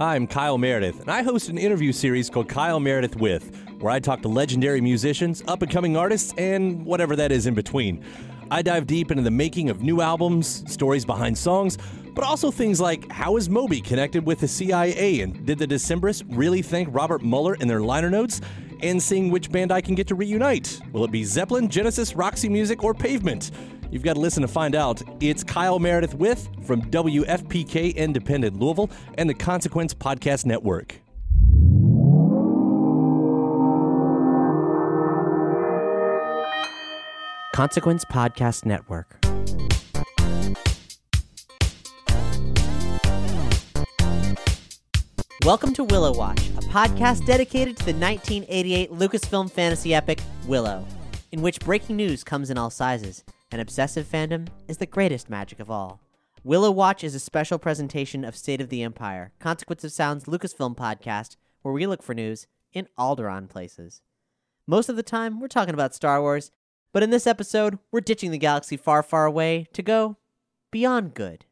I'm Kyle Meredith, and I host an interview series called Kyle Meredith With, where I talk to legendary musicians, up and coming artists, and whatever that is in between. I dive deep into the making of new albums, stories behind songs, but also things like how is Moby connected with the CIA, and did the Decemberists really thank Robert Mueller in their liner notes? And seeing which band I can get to reunite. Will it be Zeppelin, Genesis, Roxy Music, or Pavement? You've got to listen to find out. It's Kyle Meredith with from WFPK Independent Louisville and the Consequence Podcast Network. Consequence Podcast Network. Welcome to Willow Watch, a podcast dedicated to the 1988 Lucasfilm fantasy epic Willow, in which breaking news comes in all sizes, and obsessive fandom is the greatest magic of all. Willow Watch is a special presentation of State of the Empire, Consequence of Sound's Lucasfilm podcast, where we look for news in Alderaan places. Most of the time, we're talking about Star Wars, but in this episode, we're ditching the galaxy far, far away to go beyond good.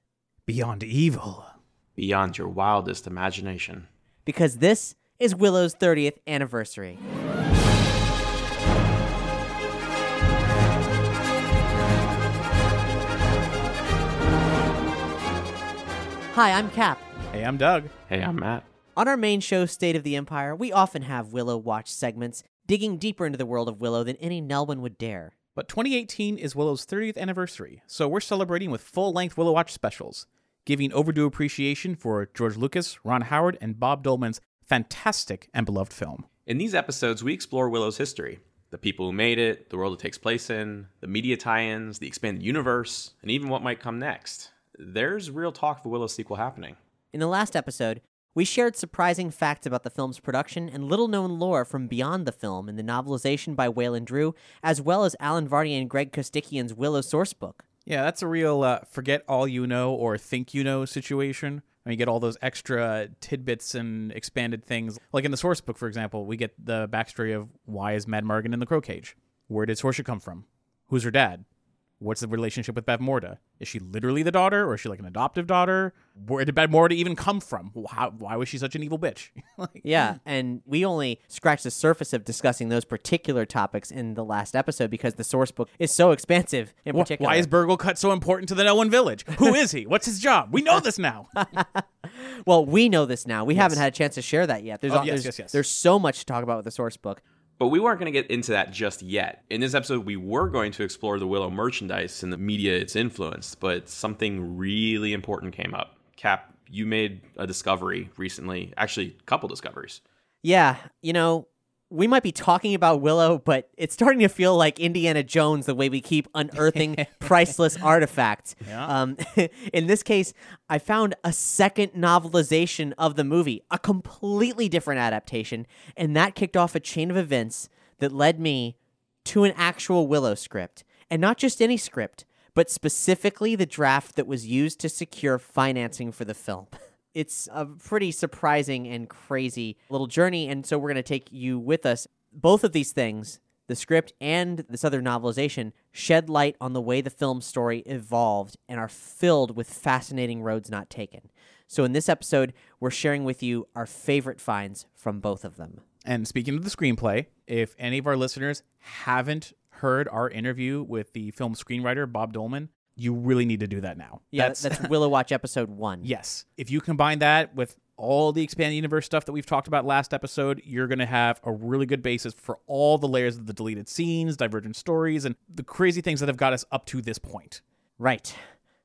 Beyond evil. beyond your wildest imagination. Because this is Willow's 30th anniversary. Hi, I'm Cap. Hey, I'm Doug. Hey, I'm Matt. On our main show, State of the Empire, we often have Willow Watch segments digging deeper into the world of Willow than any Nelwyn would dare. But 2018 is Willow's 30th anniversary, so we're celebrating with full length Willow Watch specials, giving overdue appreciation for George Lucas, Ron Howard, and Bob Dolman's fantastic and beloved film. In these episodes, we explore Willow's history the people who made it, the world it takes place in, the media tie ins, the expanded universe, and even what might come next. There's real talk of a Willow sequel happening. In the last episode, we shared surprising facts about the film's production and little known lore from beyond the film in the novelization by Wayland Drew, as well as Allen Varney and Greg Costikyan's Willow sourcebook. Yeah, that's a real uh, forget all you know or think you know situation. And you get all those extra tidbits and expanded things. Like in the source book, for example, we get the backstory of why is Madmartigan in the Crow Cage? Where did Sorsha come from? Who's her dad? What's the relationship with Bavmorda? Is she literally the daughter, or is she like an adoptive daughter? Where did Bavmorda even come from? How, why was she such an evil bitch? like, Yeah, and we only scratched the surface of discussing those particular topics in the last episode because the source book is so expansive in wh- particular. why is Burglekutt so important to the Nelwyn Village? Who is he? What's his job? We know this now. well, we know this now. We haven't had a chance to share that yet. There's, Oh, yes, there's, yes, yes. there's so much to talk about with the source book. But we weren't going to get into that just yet. In this episode, we were going to explore the Willow merchandise and the media it's influenced, but something really important came up. Cap, you made a discovery recently, actually, a couple discoveries. Yeah, you know, we might be talking about Willow, but it's starting to feel like Indiana Jones the way we keep unearthing priceless artifacts. Um, in this case, I found a second novelization of the movie, a completely different adaptation, and that kicked off a chain of events that led me to an actual Willow script. And not just any script, but specifically the draft that was used to secure financing for the film. It's a pretty surprising and crazy little journey, and so we're going to take you with us. Both of these things, the script and this other novelization, shed light on the way the film story evolved and are filled with fascinating roads not taken. So, in this episode, we're sharing with you our favorite finds from both of them. And speaking of the screenplay, if any of our listeners haven't heard our interview with the film screenwriter Bob Dolman, you really need to do that now. Yeah, that's, Willow Watch episode one. yes. If you combine that with all the expanded universe stuff that we've talked about last episode, you're going to have a really good basis for all the layers of the deleted scenes, divergent stories, and the crazy things that have got us up to this point. Right.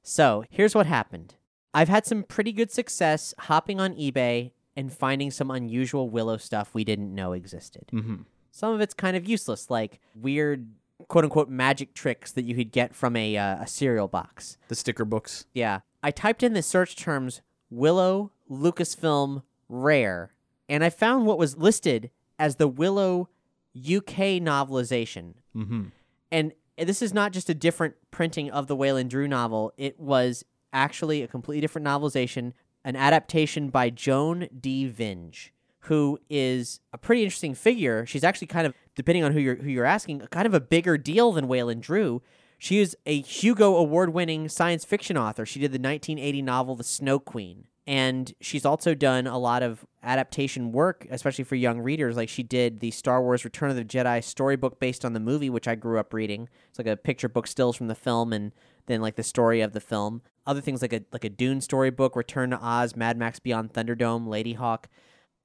So, here's what happened I've had some pretty good success hopping on eBay and finding some unusual Willow stuff we didn't know existed. Mm-hmm. Some of it's kind of useless, like weird quote unquote magic tricks that you could get from a, uh, a cereal box. The sticker books. Yeah. I typed in the search terms Willow Lucasfilm Rare, and I found what was listed as the Willow UK novelization. Mm-hmm. And this is not just a different printing of the Wayland Drew novel, it was actually a completely different novelization, an adaptation by Joan D. Vinge, who is a pretty interesting figure. She's actually kind of, depending on who you're who you're asking, kind of a bigger deal than Wayland Drew. She is a Hugo Award winning science fiction author. She did the 1980 novel The Snow Queen. And she's also done a lot of adaptation work, especially for young readers. Like she did the Star Wars Return of the Jedi storybook based on the movie, which I grew up reading. It's like a picture book stills from the film and then like the story of the film. Other things like a like a Dune storybook, Return to Oz, Mad Max Beyond Thunderdome, Ladyhawke.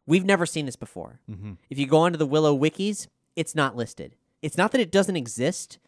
We've never seen this before. Mm-hmm. If you go onto the Willow wikis, it's not listed. It's not that it doesn't exist,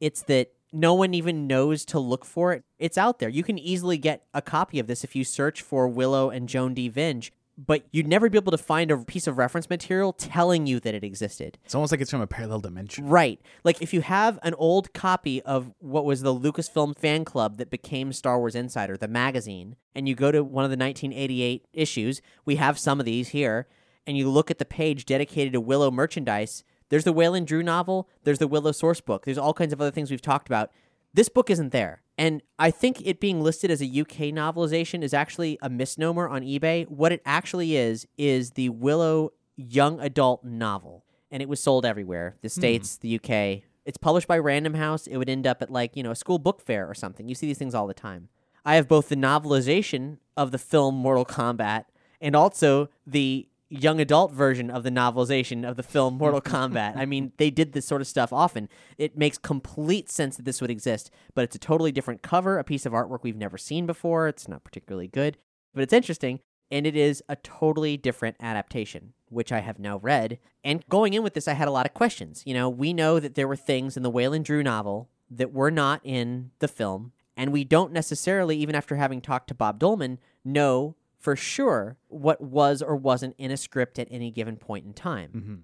it's that no one even knows to look for it. It's out there. You can easily get a copy of this if you search for Willow and Joan D. Vinge, but you'd never be able to find a piece of reference material telling you that it existed. It's almost like it's from a parallel dimension. Right. Like if you have an old copy of what was the Lucasfilm fan club that became Star Wars Insider, the magazine, and you go to one of the 1988 issues, we have some of these here, and you look at the page dedicated to Willow merchandise, there's the Wayland Drew novel, there's the Willow source book, there's all kinds of other things we've talked about. This book isn't there. And I think it being listed as a UK novelization is actually a misnomer on eBay. What it actually is, is the Willow young adult novel. And it was sold everywhere the hmm. States, the UK. It's published by Random House. It would end up at like, you know, a school book fair or something. You see these things all the time. I have both the novelization of the film Mortal Kombat and also the young adult version of the novelization of the film Mortal Kombat. I mean, they did this sort of stuff often. It makes complete sense that this would exist, but it's a totally different cover, a piece of artwork we've never seen before. It's not particularly good, but it's interesting. And it is a totally different adaptation, which I have now read. And going in with this, I had a lot of questions. You know, we know that there were things in the Wayland Drew novel that were not in the film. And we don't necessarily, even after having talked to Bob Dolman, know for sure what was or wasn't in a script at any given point in time. Mm-hmm.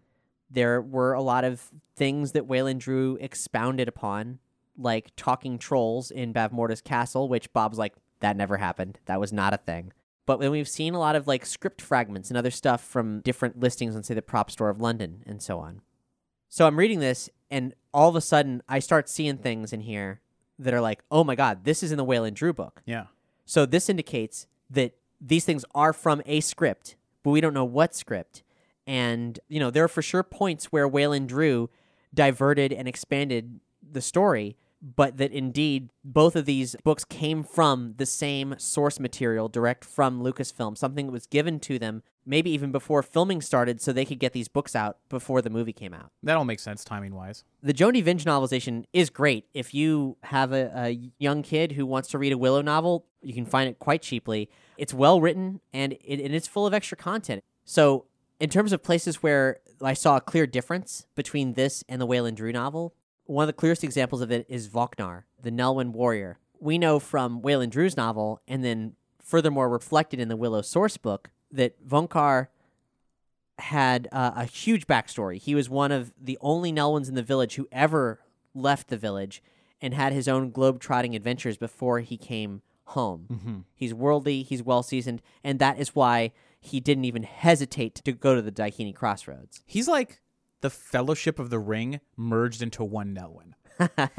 There were a lot of things that Wayland Drew expounded upon, like talking trolls in Bavmorda's castle, which Bob's like, that never happened. That was not a thing. But then we've seen a lot of like script fragments and other stuff from different listings on, say, the Prop Store of London and so on. So I'm reading this, and all of a sudden, I start seeing things in here that are like, oh my God, this is in the Wayland Drew book. Yeah. So this indicates that these things are from a script, but we don't know what script. And, you know, there are for sure points where Wayland Drew diverted and expanded the story, but that indeed both of these books came from the same source material direct from Lucasfilm, something that was given to them maybe even before filming started so they could get these books out before the movie came out. That all makes sense timing wise. The Joan D. Vinge novelization is great. If you have a, a young kid who wants to read a Willow novel, you can find it quite cheaply. It's well written and, it, and it's full of extra content. So, in terms of places where I saw a clear difference between this and the Wayland Drew novel, one of the clearest examples of it is Vohnkar, the Nelwyn warrior. We know from Wayland Drew's novel, and then furthermore reflected in the Willow source book, that Vohnkar had uh, a huge backstory. He was one of the only Nelwyns in the village who ever left the village and had his own globe-trotting adventures before he came home. He's worldly, he's well seasoned, and that is why he didn't even hesitate to go to the Daikini Crossroads. He's like the Fellowship of the Ring merged into one Nelwyn.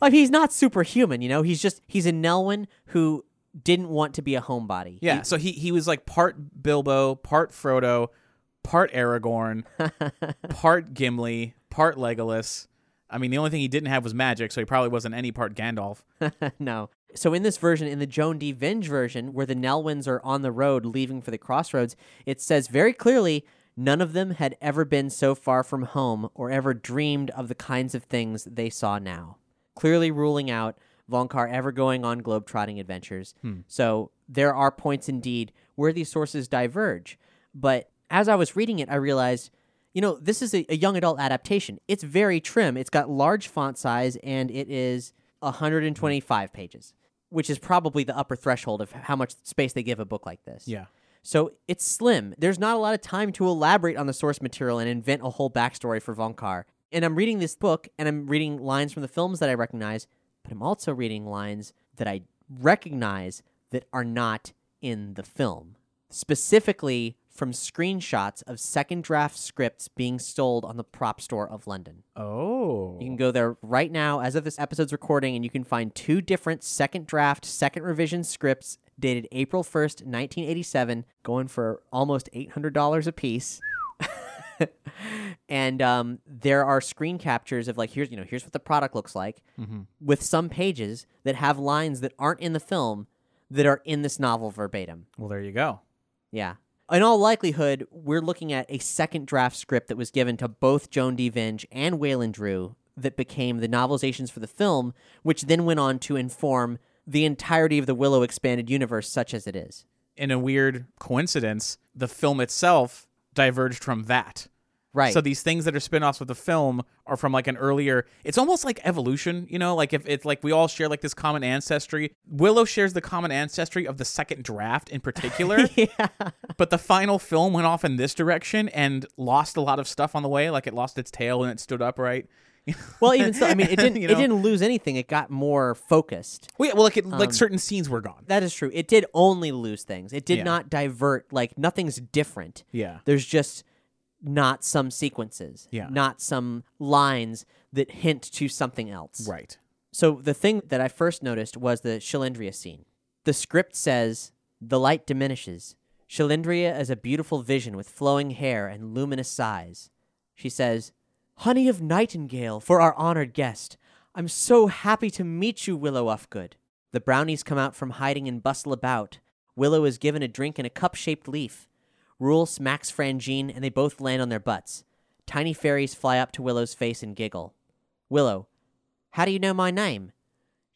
Like he's not superhuman, you know. He's just he's a Nelwyn who didn't want to be a homebody. Yeah, so he he was like part Bilbo, part Frodo, part Aragorn, part Gimli, part Legolas. I mean, the only thing he didn't have was magic, so he probably wasn't any part Gandalf. no. So in this version, in the Joan D. Vinge version, where the Nelwyns are on the road leaving for the crossroads, it says very clearly none of them had ever been so far from home or ever dreamed of the kinds of things they saw now. Clearly ruling out Vohnkar ever going on globe-trotting adventures. Hmm. So there are points indeed where these sources diverge. But as I was reading it, I realized, you know, this is a, a young adult adaptation. It's very trim. It's got large font size and it is 125 hmm. pages, which is probably the upper threshold of how much space they give a book like this. Yeah. So it's slim. There's not a lot of time to elaborate on the source material and invent a whole backstory for Vohnkar. And I'm reading this book and I'm reading lines from the films that I recognize, but I'm also reading lines that I recognize that are not in the film, specifically from screenshots of second draft scripts being sold on the prop store of London. Oh. You can go there right now as of this episode's recording, and you can find two different second draft, second revision scripts dated April 1st, 1987, going for almost $800 a piece. and um, there are screen captures of like here's you know here's what the product looks like with some pages that have lines that aren't in the film that are in this novel verbatim. Well, there you go. yeah. In all likelihood we're looking at a second draft script that was given to both joan d. Vinge and wayland drew that became the novelizations for the film which then went on to inform the entirety of the willow expanded universe such as it is. In a weird coincidence, the film itself diverged from that. Right So these things that are spin-offs of the film are from like an earlier it's almost like evolution, you know, like if it's like we all share like this common ancestry. Willow shares the common ancestry of the second draft in particular. yeah but the final film went off in this direction and lost a lot of stuff on the way, like it lost its tail and it stood upright. Well, even so, I mean, it didn't. You It didn't lose anything. It got more focused. Well, yeah, well like it, Um, like certain scenes were gone. That is true. It did only lose things. It did Yeah. not divert. Like nothing's different. Yeah. There's just not some sequences. Yeah. Not some lines that hint to something else. Right. So the thing that I first noticed was the Cherlindrea scene. The script says the light diminishes. Cherlindrea is a beautiful vision with flowing hair and luminous eyes. She says, Honey of Nightingale for our honored guest. I'm so happy to meet you, Willow Ufgood. The brownies come out from hiding and bustle about. Willow is given a drink in a cup shaped leaf. Rool smacks Franjean and they both land on their butts. Tiny fairies fly up to Willow's face and giggle. Willow, how do you know my name?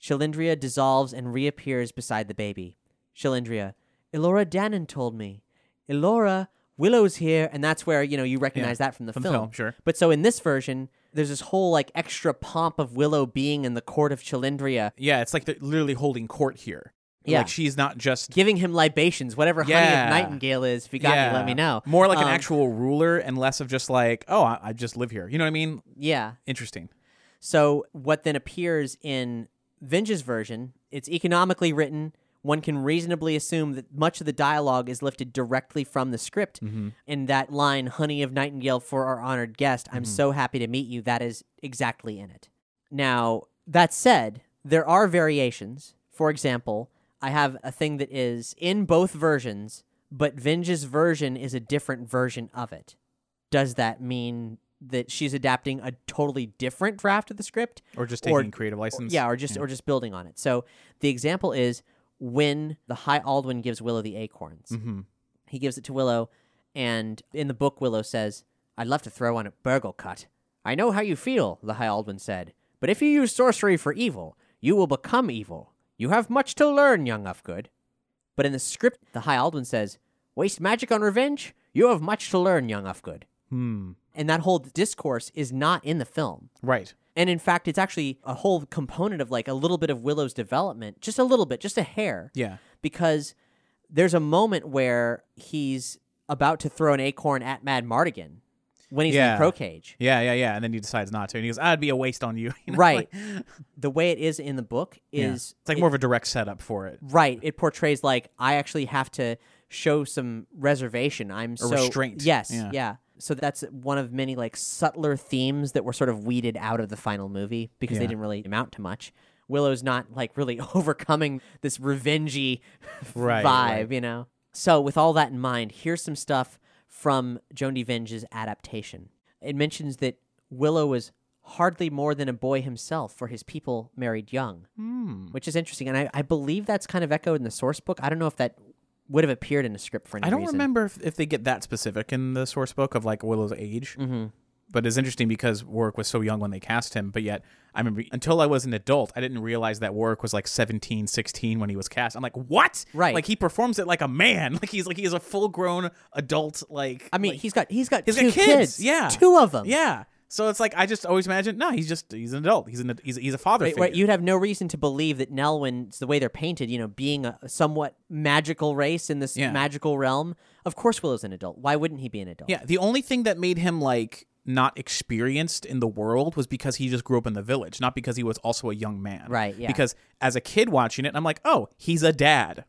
Cherlindrea dissolves and reappears beside the baby. Cherlindrea, Elora Danan told me. Elora, Willow's here, and that's where, you know, you recognize that from the From the film. film, sure. But so in this version, there's this whole like extra pomp of Willow being in the court of Cherlindrea, Yeah, it's like they're literally holding court here. Yeah. Like she's not just giving him libations, whatever Honey of Nightingale is. If you got yeah, me, let me know. More like an Um, actual ruler and less of just like, oh, I, I just live here. You know what I mean? Yeah. Interesting. So what then appears in Vinge's version, it's economically written. One can reasonably assume that much of the dialogue is lifted directly from the script. And that line, Honey of Nightingale for our honored guest, I'm so happy to meet you, that is exactly in it. Now, that said, there are variations. For example, I have a thing that is in both versions, but Vinge's version is a different version of it. Does that mean that she's adapting a totally different draft of the script? Or just Or- taking creative license. Yeah, or just or just building on it. So the example is when the High Aldwin gives Willow the acorns. Mm-hmm. He gives it to Willow, and in the book, Willow says, "I'd love to throw on a Burglekutt." I know how you feel, the High Aldwin said, but if you use sorcery for evil, you will become evil. You have much to learn, young Ufgood. But in the script, the High Aldwin says, "Waste magic on revenge? You have much to learn, young Ufgood." Hmm. And that whole discourse is not in the film. Right. And in fact, it's actually a whole component of like a little bit of Willow's development, just a little bit, just a hair. Yeah. Because there's a moment where he's about to throw an acorn at Madmartigan when he's in Yeah. the crow cage. Yeah, yeah, yeah. And then he decides not to. And he goes, I'd be a waste on you. You know, Right. like- The way it is in the book yeah. is It's like more of a direct setup for it. right. It portrays like I actually have to show some reservation. I'm so restraint. Yes, Yeah. yeah. So that's one of many like subtler themes that were sort of weeded out of the final movie because they Yeah. didn't really amount to much. Willow's not like really overcoming this revengey Right, vibe, right. you know. So with all that in mind, here's some stuff from Joan D. Vinge's adaptation. It mentions that Willow was hardly more than a boy himself, for his people married young, Hmm. which is interesting. And I, I believe that's kind of echoed in the source book. I don't know if that would have appeared in a script for any I don't reason. remember if, if they get that specific in the source book of like Willow's age. Mm-hmm. But it's interesting because Warwick was so young when they cast him. But yet, I remember until I was an adult, I didn't realize that Warwick was like 17, 16 when he was cast. I'm like, what? Right. Like he performs it like a man. Like he's like he is a full grown adult. Like I mean, like- he's got he's got he's two got kids. Yeah, two of them. Yeah. So it's like I just always imagine no, he's just he's an adult. He's an he's, he's a father Right, you'd have no reason to believe that Nelwyn, the way they're painted, you know, being a somewhat magical race in this Yeah. magical realm, of course Willow's an adult. Why wouldn't he be an adult? Yeah, the only thing that made him like not experienced in the world was because he just grew up in the village, not because he was also a young man. Right, yeah. Because as a kid watching it, I'm like, oh, he's a dad.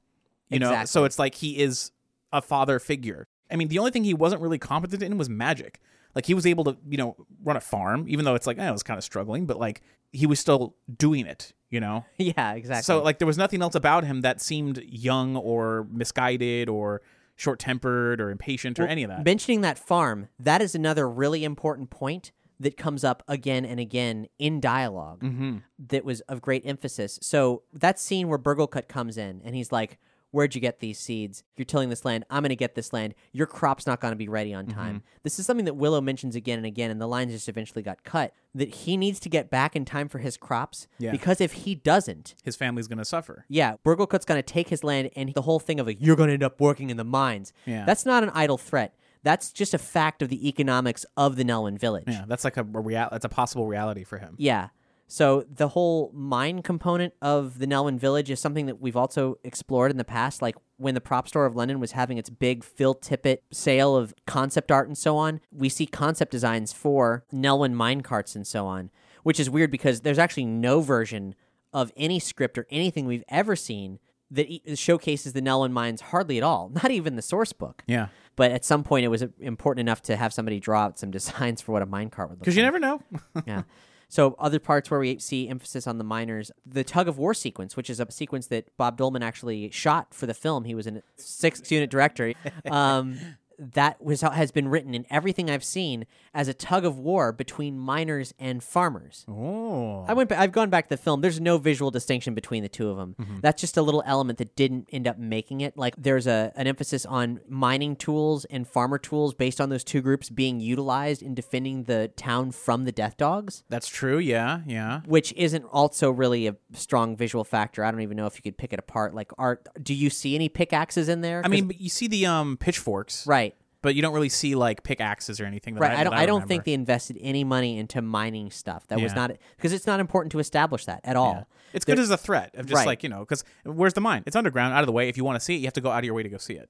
You know, so it's like he is a father figure. I mean, the only thing he wasn't really competent in was magic. Like he was able to, you know, run a farm, even though it's like, eh, I was kind of struggling, but like he was still doing it, you know? yeah, exactly. So like there was nothing else about him that seemed young or misguided or short tempered or impatient or any of that. Mentioning that farm, that is another really important point that comes up again and again in dialog Mm-hmm. that was of great emphasis. So that scene where Burglekutt comes in and he's like, Where'd you get these seeds? You're tilling this land. I'm going to get this land. Your crop's not going to be ready on time. Mm-hmm. This is something that Willow mentions again and again, and the lines just eventually got cut. That he needs to get back in time for his crops Yeah. because if he doesn't, His family's gonna suffer. yeah, Burglekutt's going to take his land, and the whole thing of like, you're going to end up working in the mines. Yeah. That's not an idle threat. That's just a fact of the economics of the Nelwyn village. Yeah, that's like a, a real. That's a possible reality for him. Yeah. So the whole mine component of the Nelwyn village is something that we've also explored in the past. Like when the Prop Store of London was having its big Phil Tippett sale of concept art and so on, we see concept designs for Nelwyn mine carts and so on, which is weird because there's actually no version of any script or anything we've ever seen that showcases the Nelwyn mines hardly at all. Not even the source book. Yeah, But at some point, it was important enough to have somebody draw out some designs for what a mine cart would look because like you never know. yeah. So other parts where we see emphasis on the miners, the tug of war sequence, which is a sequence that Bob Dolman actually shot for the film. He was a sixth unit director. Um, that was has been written in everything I've seen as a tug of war between miners and farmers. oh, I went. I've gone back to the film. There's no visual distinction between the two of them. That's just a little element that didn't end up making it. Like there's a an emphasis on mining tools and farmer tools based on those two groups being utilized in defending the town from the death dogs, that's true. Yeah, yeah. which isn't also really a strong visual factor. I don't even know if you could pick it apart. Like art, do you see any pickaxes in there? I mean, but you see the um pitchforks, right. But you don't really see like pickaxes or anything. That Right, I, I don't. I, don't think they invested any money into mining stuff. That was not because it's not important to establish that at all. Yeah. It's good as a threat of just Right. like you know, because where's the mine? It's underground, out of the way. If you want to see it, you have to go out of your way to go see it.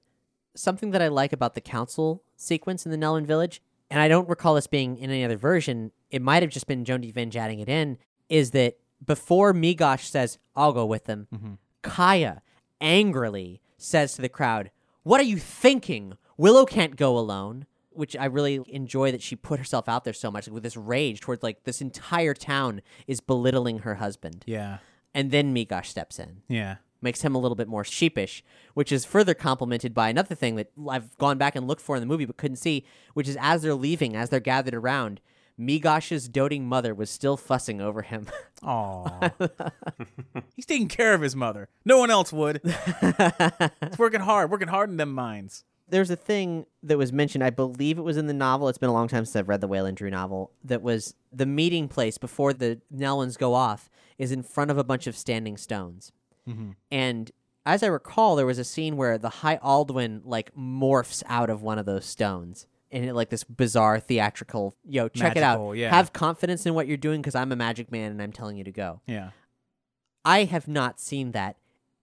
something that I like about the council sequence in the Nelwyn Village, and I don't recall this being in any other version, it might have just been Joan Vinge adding it in, is that before Meegosh says, I'll go with them, mm-hmm. Kiaya angrily says to the crowd, What are you thinking? Willow can't go alone. Which I really enjoy that she put herself out there so much like, with this rage towards like this entire town is belittling her husband. Yeah, And then Meegosh steps in yeah. makes him a little bit more sheepish, which is further complemented by another thing that I've gone back and looked for in the movie but couldn't see, which is as they're leaving, as they're gathered around, Meegosh's doting mother was still fussing over him. Aw. He's taking care of his mother. No one else would. He's working hard, working hard in them mines. There's a thing that was mentioned, I believe it was in the novel. It's been a long time since I've read the Wayland Drew novel. That was the meeting place before the Nelwyns go off is in front of a bunch of standing stones. Mm-hmm. And as I recall, there was a scene where the High Aldwin like morphs out of one of those stones. And it, like this bizarre theatrical, yo, check it out. yeah. Have confidence in what you're doing because I'm a magic man and I'm telling you to go. Yeah. I have not seen that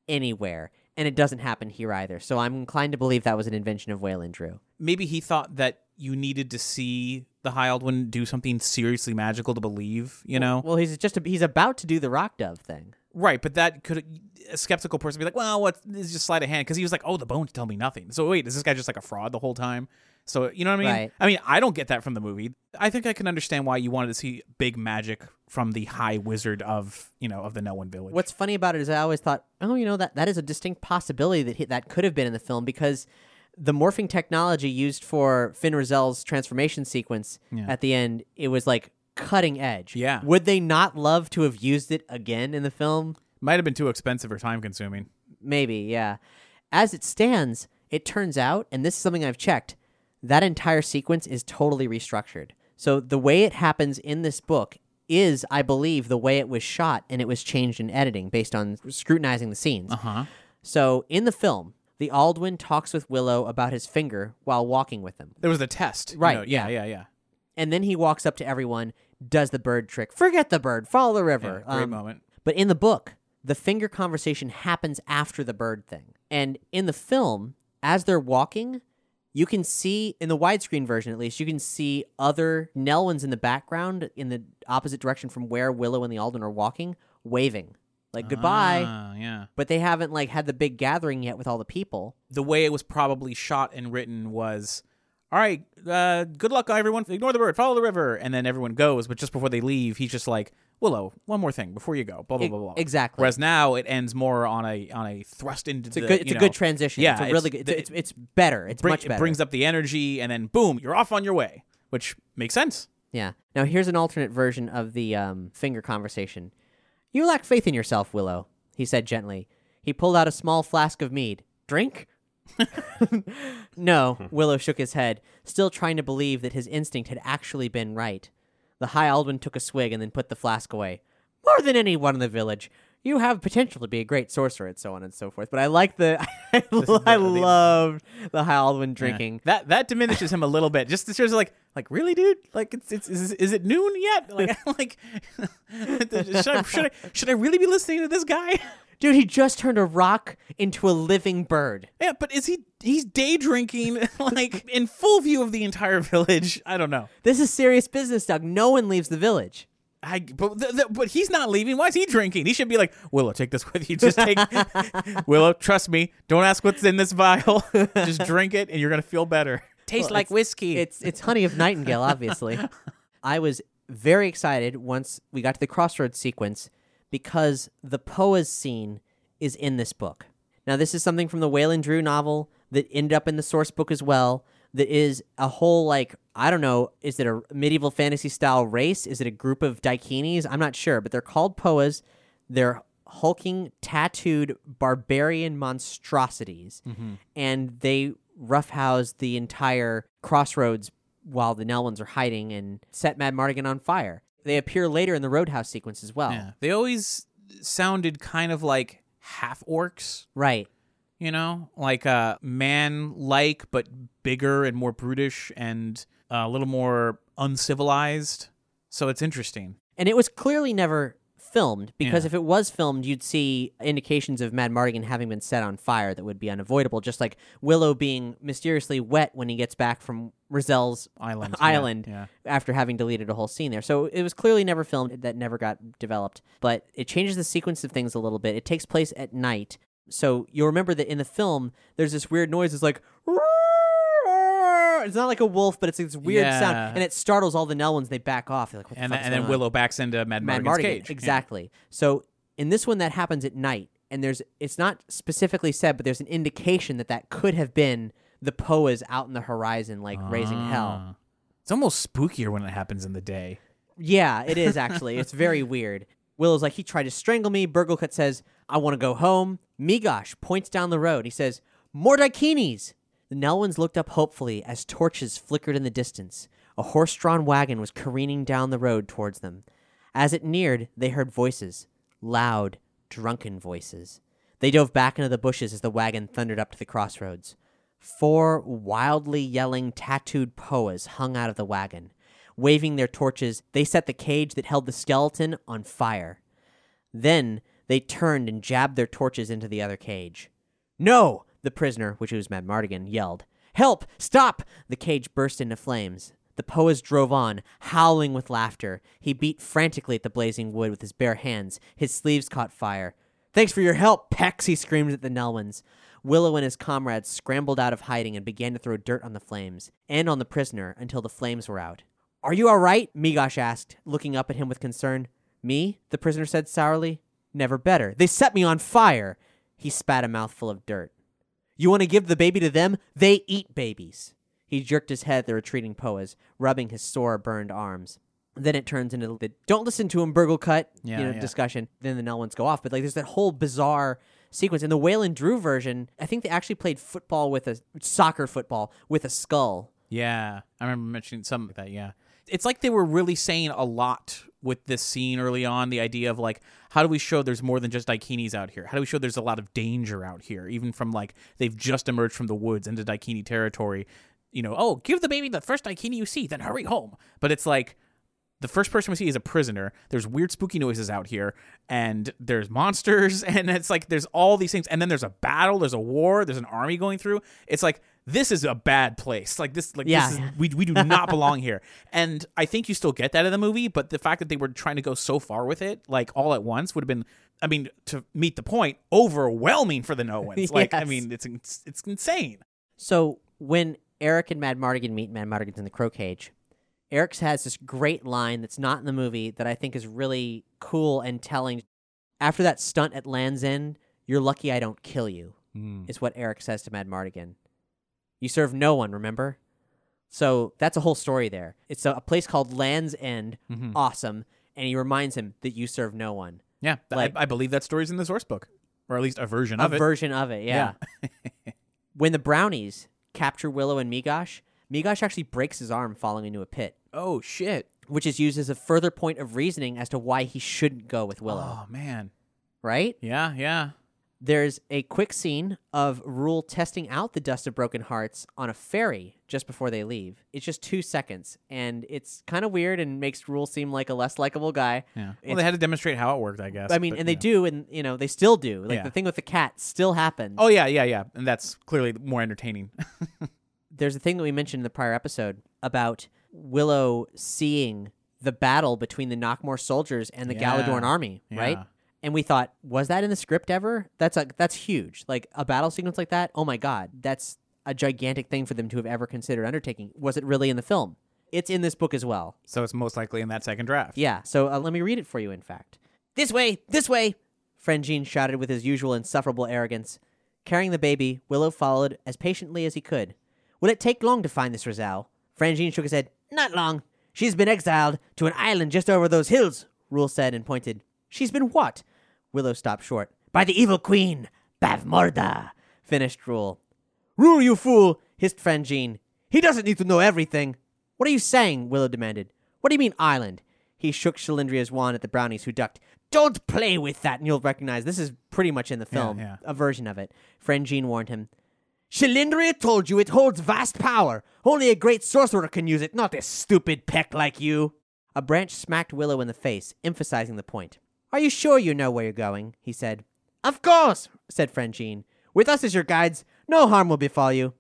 anywhere, and it doesn't happen here either. So I'm inclined to believe that was an invention of Wayland Drew. Maybe he thought that you needed to see the High Aldwin do something seriously magical to believe, you know? Well, he's just a, he's about to do the rock dove thing. Right, but that could a skeptical person be like, well, what is just sleight of hand? Because he was like, oh, the bones tell me nothing. So wait, is this guy just like a fraud the whole time? So you know what I mean? Right. I mean, I don't get that from the movie. I think I can understand why you wanted to see big magic from the High Wizard of you know of the Nelwyn Village. What's funny about it is I always thought, oh, you know that that is a distinct possibility that he, that could have been in the film because the morphing technology used for Fin Raziel's transformation sequence Yeah. at the end, it was like cutting edge. Yeah. Would they not love to have used it again in the film? might have been too expensive or time consuming? Maybe, yeah. As it stands, it turns out, and this is something I've checked, that entire sequence is totally restructured. So the way it happens in this book is, I believe, the way it was shot, and it was changed in editing based on scrutinizing the scenes. Uh huh. So in the film, the Aldwin talks with Willow about his finger while walking with him. There was a test, you Right, know? Yeah, yeah. yeah, yeah. And then he walks up to everyone, does the bird trick. Forget the bird, follow the river. Yeah, great Um, moment. But in the book, the finger conversation happens after the bird thing. And in the film, as they're walking, you can see in the widescreen version at least you can see other Nelwyn's in the background in the opposite direction from where Willow and the Aldwin are walking, waving like goodbye. Ah, yeah. But they haven't like had the big gathering yet with all the people. The way it was probably shot and written was, all right, uh, good luck, everyone. Ignore the bird, follow the river, and then everyone goes. But just before they leave, he's just like, Willow, one more thing before you go. Blah blah blah blah. exactly. Whereas now it ends more on a on a thrust into It's a the. good it's you a good transition. Yeah, it's a it's really good. It's, the- it's, it's better. It's bring- much better. It brings up the energy, and then boom, you're off on your way, which makes sense. Yeah. Now here's an alternate version of the um, finger conversation. You lack faith in yourself, Willow, he said gently. He pulled out a small flask of mead. Drink? no, Willow shook his head, still trying to believe that his instinct had actually been right. The High Aldwin took a swig and then put the flask away. More than anyone in the village. You have potential to be a great sorcerer, and so on and so forth. But I like the, I, I loved the High Aldwin drinking. That that diminishes him a little bit. Just in terms of like, like really, dude, like it's it's is, is it noon yet? Like like, should I, should I should I really be listening to this guy? Dude, he just turned a rock into a living bird. Yeah, but is he he's day drinking like in full view of the entire village? I don't know. This is serious business, Doug. No one leaves the village. I but th- th- but he's not leaving. Why is he drinking? He should be like Willow. Take this with you. Just take Willow. Trust me. Don't ask what's in this vial. Just drink it, and you're gonna feel better. Tastes Well, like it's- whiskey. It's it's honey of nightingale, obviously. I was very excited once we got to the crossroads sequence because the Poas scene is in this book. Now, this is something from the Wayland Drew novel that ended up in the source book as well. That is a whole like I don't know. Is it a medieval fantasy style race? Is it a group of Daikinis? I'm not sure, but they're called Poas. They're hulking, tattooed barbarian monstrosities, mm-hmm. and they roughhouse the entire crossroads while the Nelwyn's are hiding and set Madmartigan on fire. They appear later in the Roadhouse sequence as well. yeah. They always sounded kind of like half orcs. Right. You know, like uh, man like, but bigger and more brutish and uh, a little more uncivilized. So it's interesting. And it was clearly never filmed because Yeah. if it was filmed, you'd see indications of Madmartigan having been set on fire that would be unavoidable, just like Willow being mysteriously wet when he gets back from Raziel's Island, island yeah. after having deleted a whole scene there. So it was clearly never filmed. That never got developed. But it changes the sequence of things a little bit. It takes place at night. So you'll remember that in the film, there's this weird noise. It's like. It's not like a wolf, but it's this weird Yeah. sound, and it startles all the Nelwyn's. They back off. They're like, what the And, fuck then, is and then going on? Willow backs into Mad, Madmartigan's Mardigan. cage. Exactly. So in this one, that happens at night, and there's it's not specifically said, but there's an indication that that could have been the Poas out in the horizon, like raising hell. Ah. It's almost spookier when it happens in the day. Yeah, it is actually. it's very weird. Willow's like, he tried to strangle me. Burglekutt says, I want to go home. Meegosh points down the road. He says, More Daikinis! The Nelwyns looked up hopefully as torches flickered in the distance. A horse drawn wagon was careening down the road towards them. As it neared, they heard voices loud, drunken voices. They dove back into the bushes as the wagon thundered up to the crossroads. Four wildly yelling, tattooed Poas hung out of the wagon. Waving their torches, they set the cage that held the skeleton on fire. Then they turned and jabbed their torches into the other cage. No! The prisoner, which was Madmartigan, yelled. Help! Stop! The cage burst into flames. The Poas drove on, howling with laughter. He beat frantically at the blazing wood with his bare hands. His sleeves caught fire. Thanks for your help, Pex, he screamed at the Nelwyns. Willow and his comrades scrambled out of hiding and began to throw dirt on the flames, and on the prisoner, until the flames were out. Are you all right? Meegosh asked, looking up at him with concern. Me? The prisoner said sourly. Never better. They set me on fire. He spat a mouthful of dirt. You want to give the baby to them? They eat babies. He jerked his head at the retreating Poas, rubbing his sore, burned arms. Then it turns into the don't listen to him, Burglekutt, Yeah, you know, yeah. discussion. Then the Nelwyns go off. But like there's that whole bizarre sequence. In the Wayland Drew version, I think they actually played football with a soccer football with a skull. Yeah, I remember mentioning something like that. Yeah, it's like they were really saying a lot with this scene early on. The idea of like, how do we show there's more than just Daikinis out here? How do we show there's a lot of danger out here, even from like they've just emerged from the woods into Daikini territory? You know, oh, give the baby the first Daikini you see, then hurry home. But it's like the first person we see is a prisoner. There's weird, spooky noises out here, and there's monsters, and it's like there's all these things, and then there's a battle, there's a war, there's an army going through. It's like this is a bad place. Like this, like Yeah. this is, we we do not belong here. And I think you still get that in the movie, but the fact that they were trying to go so far with it, like all at once, would have been. I mean, to meet the point, overwhelming for the Noans. Like, I mean, it's it's, it's insane. So when Eric and Madmartigan meet, Madmartigan's in the crow cage. Eric has this great line that's not in the movie that I think is really cool and telling. After that stunt at Land's End, you're lucky I don't kill you, hmm. is what Eric says to Madmartigan. You serve no one, remember? So that's a whole story there. It's a, a place called Land's End, mm-hmm. awesome, and he reminds him that you serve no one. Yeah, th- Like- I, I believe that story's in the source book, or at least a version a of it. A version of it, yeah. when the brownies capture Willow and Meegosh, Meegosh actually breaks his arm falling into a pit, oh shit! which is used as a further point of reasoning as to why he shouldn't go with Willow, Oh man, right? yeah, yeah. There's a quick scene of Rool testing out the Dust of Broken Hearts on a ferry just before they leave. It's just two seconds, and it's kind of weird and makes Rool seem like a less likable guy. Yeah. Well, It's- they had to demonstrate how it worked, I guess. I mean, but, and they yeah. do, and you know, they still do. Like Yeah. the thing with the cat still happens. Oh yeah, yeah, yeah, and that's clearly more entertaining. there's a thing that we mentioned in the prior episode about Willow seeing the battle between the Nockmaar soldiers and the Yeah. Galladoorn army, right? Yeah. And we thought, was that in the script ever? That's a that's huge. Like a battle sequence like that. Oh my god, that's a gigantic thing for them to have ever considered undertaking. Was it really in the film? It's in this book as well. so it's most likely in that second draft. Yeah. So uh, let me read it for you. In fact, this way, this way. Franjean shouted with his usual insufferable arrogance. Carrying the baby, Willow followed as patiently as he could. Will it take long to find this Raziel? Friend Jean shook his head. Not long. She's been exiled to an island just over those hills, Rool said and pointed. She's been what? Willow stopped short. By the evil queen, Bavmorda, finished Rool. Rool, you fool, hissed Jean. He doesn't need to know everything. What are you saying? Willow demanded. What do you mean, island? He shook Cherlindrea's wand at the brownies, who ducked. Don't play with that, and you'll recognize this is pretty much in the film, yeah. a version of it. Jean warned him. Cherlindrea told you it holds vast power. Only a great sorcerer can use it, not a stupid peck like you. A branch smacked Willow in the face, emphasizing the point. Are you sure you know where you're going? he said. Of course, said Franjean. With us as your guides, no harm will befall you.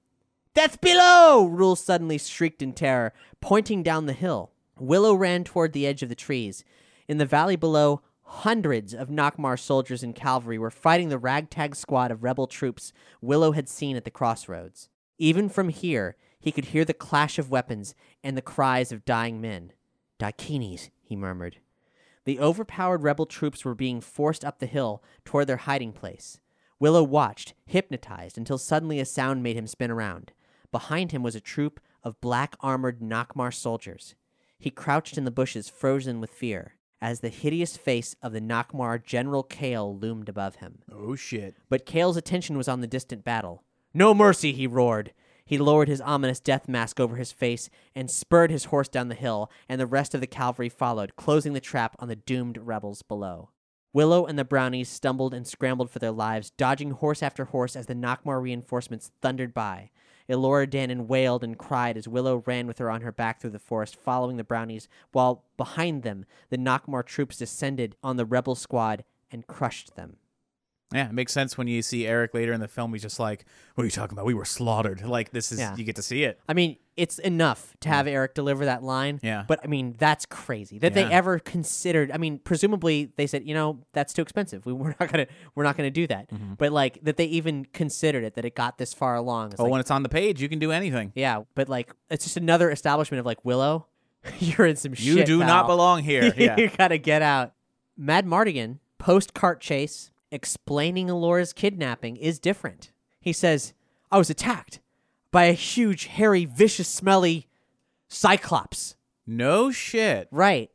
Death below! Rool suddenly shrieked in terror, pointing down the hill. Willow ran toward the edge of the trees. In the valley below, hundreds of Nockmaar soldiers and cavalry were fighting the ragtag squad of rebel troops Willow had seen at the crossroads. Even from here, he could hear the clash of weapons and the cries of dying men. Daikinis, he murmured. The overpowered rebel troops were being forced up the hill toward their hiding place. Willow watched, hypnotized, until suddenly a sound made him spin around. Behind him was a troop of black armored Nockmaar soldiers. He crouched in the bushes, frozen with fear, as the hideous face of the Nockmaar General Kael loomed above him. Oh shit. But Kael's attention was on the distant battle. No mercy, he roared. He lowered his ominous death mask over his face and spurred his horse down the hill, and the rest of the cavalry followed, closing the trap on the doomed rebels below. Willow and the brownies stumbled and scrambled for their lives, dodging horse after horse as the Nockmaar reinforcements thundered by. Elora Danan wailed and cried as Willow ran with her on her back through the forest, following the brownies, while behind them the Nockmaar troops descended on the rebel squad and crushed them. Yeah, it makes sense when you see Eric later in the film. He's just like, "What are you talking about? We were slaughtered." Like this is Yeah. you get to see it. I mean, it's enough to have Eric deliver that line. Yeah. But I mean, that's crazy that Yeah. they ever considered. I mean, presumably they said, you know, that's too expensive. We, we're not gonna we're not gonna do that. Mm-hmm. But like that they even considered it that it got this far along. It's Oh, like, when it's on the page, you can do anything. yeah, but like it's just another establishment of like Willow, you're in some You shit. do not pal. belong here. Yeah. you gotta get out. Madmartigan post cart chase explaining Elora's kidnapping is different. He says, "I was attacked by a huge, hairy, vicious, smelly cyclops." no shit. Right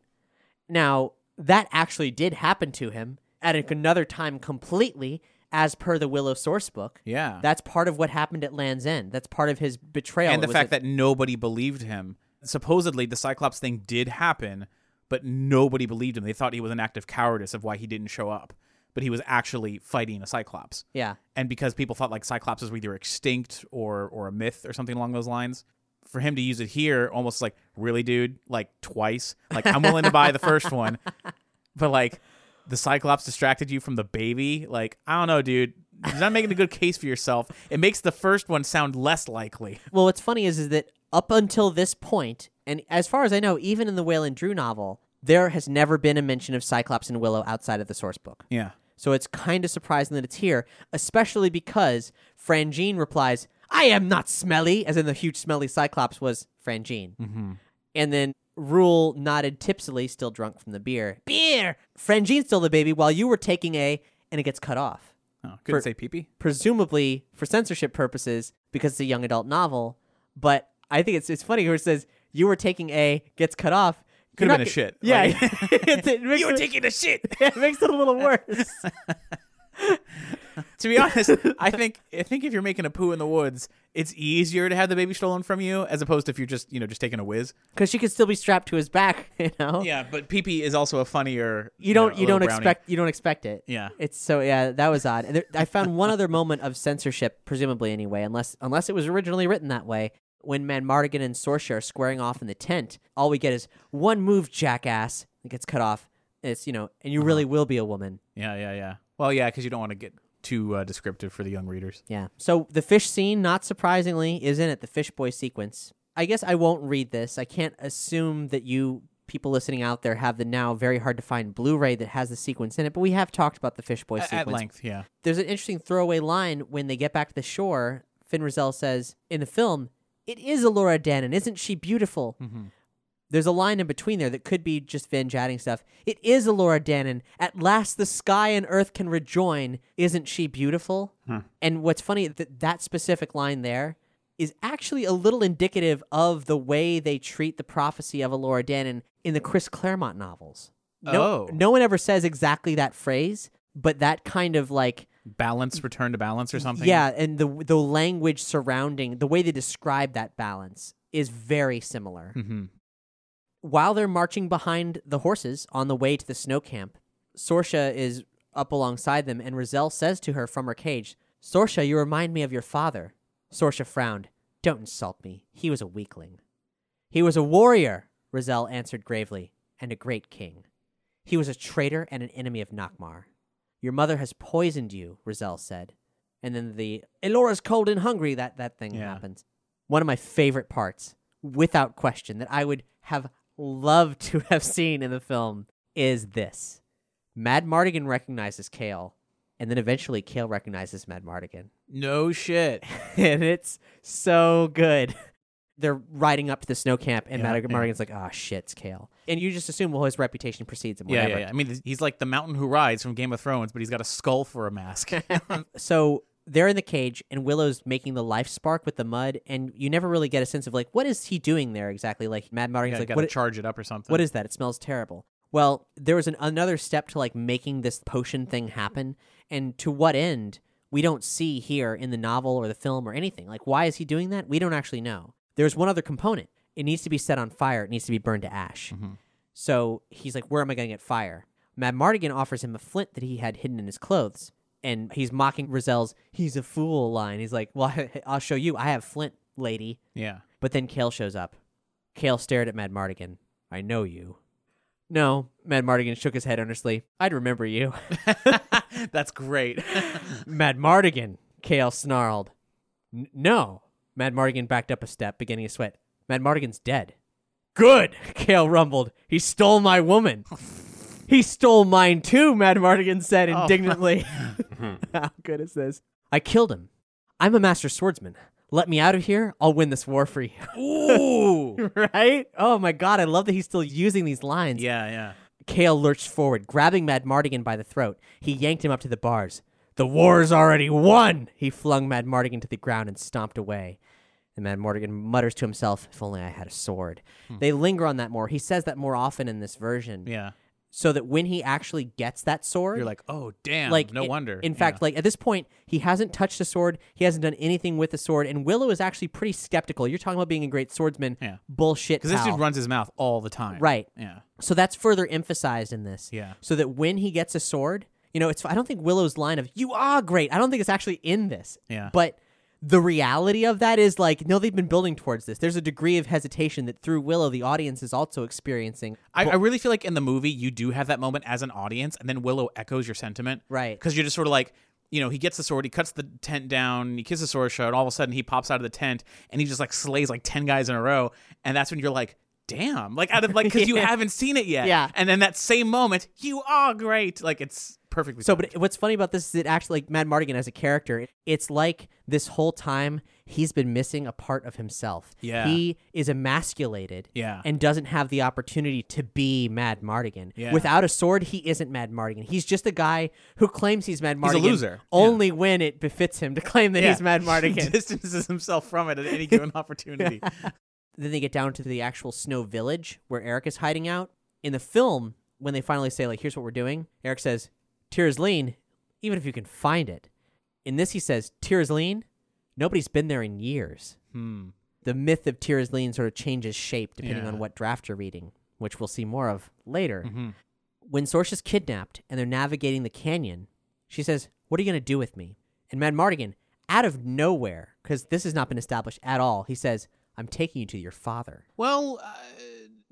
now, that actually did happen to him at another time completely, as per the Willow source book. Yeah. That's part of what happened at Land's End. That's part of his betrayal. and the fact that that nobody believed him. Supposedly, the Cyclops thing did happen, but nobody believed him. They thought he was an act of cowardice of why he didn't show up, but he was actually fighting a Cyclops. yeah, And because people thought like Cyclopses were either extinct or or a myth or something along those lines, for him to use it here, almost like really, dude, like twice. Like I'm willing to buy the first one, but like the Cyclops distracted you from the baby. Like I don't know, dude. you're not making a good case for yourself. It makes the first one sound less likely. Well, what's funny is, is that up until this point, and as far as I know, even in the Wayland Drew novel, there has never been a mention of Cyclops and Willow outside of the source book. Yeah. So it's kind of surprising that it's here, especially because Franjean replies, I am not smelly, as in the huge smelly Cyclops was Franjean. Mm-hmm. And then Rool nodded tipsily, still drunk from the beer. Beer! Franjean's still the baby while you were taking a, and it gets cut off. Oh, couldn't For- say pee pee. Presumably for censorship purposes because it's a young adult novel. But I think it's it's funny where it says you were taking a, gets cut off. Could have been a shit. Yeah. Like- it, it you were it- taking a shit. it makes it a little worse. to be honest, I think I think if you're making a poo in the woods, it's easier to have the baby stolen from you as opposed to if you're just you know just taking a whiz. Because she could still be strapped to his back, you know? Yeah, but pee pee is also a funnier. You don't know, you don't brownie. expect you don't expect it. Yeah. It's so yeah, that was odd. And there, I found one other moment of censorship, presumably anyway, unless unless it was originally written that way. When Madmartigan and Sorsha are squaring off in the tent, all we get is one move, jackass. It gets cut off. It's you know, and you really will be a woman. Yeah, yeah, yeah. Well, yeah, because you don't want to get too uh, descriptive for the young readers. Yeah. So the fish scene, not surprisingly, is in it. The fish boy sequence. I guess I won't read this. I can't assume that you people listening out there have the now very hard to find Blu-ray that has the sequence in it. But we have talked about the fish boy sequence At length, yeah. There's an interesting throwaway line when they get back to the shore. Fin Raziel says in the film, "It is Elora Danan, isn't she beautiful?" Mm-hmm. There's a line in between there that could be just Vin chatting stuff. It is Elora Danan. At last, the sky and earth can rejoin. Isn't she beautiful? Hmm. And what's funny that that specific line there is actually a little indicative of the way they treat the prophecy of Elora Danan in the Chris Claremont novels. No, Oh. no one ever says exactly that phrase, but that kind of like Balance, return to balance, or something. yeah, and the the language surrounding the way they describe that balance is very similar. Mm-hmm. While they're marching behind the horses on the way to the snow camp, Sorsha is up alongside them, and Raziel says to her from her cage, "Sorsha, you remind me of your father." Sorsha frowned. "Don't insult me. He was a weakling." "He was a warrior," Raziel answered gravely, "and a great king. He was a traitor and an enemy of Nockmaar." Your mother has poisoned you, Raziel said. And then the Elora's cold and hungry, that, that thing Yeah. happens. One of my favorite parts, without question, that I would have loved to have seen in the film is this. Madmartigan recognizes Kael, and then eventually Kael recognizes Madmartigan. No shit. and it's so good. They're riding up to the snow camp, and Yeah, Mad yeah. Mardigan's like, oh, shit, it's Kael. And you just assume, well, his reputation precedes him. Yeah, Whatever. yeah, yeah. I mean, he's like the mountain who rides from Game of Thrones, but he's got a skull for a mask. so they're in the cage and Willow's making the life spark with the mud and you never really get a sense of like what is he doing there exactly like Madmartigan's yeah, like got what, to charge it up or something. what is that it smells terrible well there was an, another step to like making this potion thing happen and to what end we don't see here in the novel or the film or anything like why is he doing that we don't actually know there's one other component it needs to be set on fire it needs to be burned to ash mm-hmm. so he's like, Where am I going to get fire? Madmartigan offers him a flint that he had hidden in his clothes. And he's mocking Raziel's, he's a fool line. He's like, Well, I'll show you. I have flint, lady. Yeah. But then Kael shows up. Kael stared at Madmartigan. I know you. No, Madmartigan shook his head earnestly. I'd remember you. That's great. Mad Mardigan, Kael snarled. "N- no. Madmartigan backed up a step, beginning to sweat. Madmartigan's dead. Good, Kael rumbled. He stole my woman. he stole mine too, Madmartigan said oh. indignantly. How good is this? I killed him. I'm a master swordsman. Let me out of here. I'll win this war for you. Ooh. right? Oh my god, I love that he's still using these lines. yeah, yeah. Kael lurched forward, grabbing Madmartigan by the throat. He yanked him up to the bars. The war's already won! He flung Madmartigan to the ground and stomped away. And Madmartigan mutters to himself, If only I had a sword. Hmm. They linger on that more. He says that more often in this version. Yeah. So that when he actually gets that sword, You're like, oh, damn. like no in- wonder. In Yeah. fact, like at this point, he hasn't touched the sword. He hasn't done anything with the sword. And Willow is actually pretty skeptical. You're talking about being a great swordsman. Yeah. Bullshit. because this dude runs his mouth all the time. Right. Yeah. So that's further emphasized in this. Yeah. So that when he gets a sword, you know, it's I don't think Willow's line of "You are great." I don't think it's actually in this. Yeah. But the reality of that is like, no, they've been building towards this. There's a degree of hesitation that through Willow, the audience is also experiencing. I, I really feel like in the movie you do have that moment as an audience, and then Willow echoes your sentiment, Right. Because you're just sort of like, you know, he gets the sword, he cuts the tent down, he kisses Sorsha, and all of a sudden he pops out of the tent and he just like slays like 10 guys in a row. And that's when you're like, damn, like out of like, because you haven't seen it yet. Yeah. And then that same moment, you are great. Like it's perfectly So, timed. but what's funny about this is it actually, like Madmartigan as a character, it's like this whole time he's been missing a part of himself. Yeah. He is emasculated Yeah. and doesn't have the opportunity to be Madmartigan. Yeah. Without a sword, he isn't Madmartigan. He's just a guy who claims he's Mad He's Mardigan. a loser. Only when it befits him to claim that Yeah. he's Madmartigan. distances himself from it at any given opportunity. then they get down to the actual snow village where Airk is hiding out. In the film, when they finally say, like, here's what we're doing, Airk says, Lean, even if you can find it. In this, he says, lean, nobody's been there in years. Hmm. The myth of lean sort of changes shape depending Yeah. on what draft you're reading, which we'll see more of later. Mhm. When Sorsha's kidnapped and they're navigating the canyon, she says, What are you going to do with me? And Madmartigan, out of nowhere, because this has not been established at all, he says, I'm taking you to your father. Well, uh,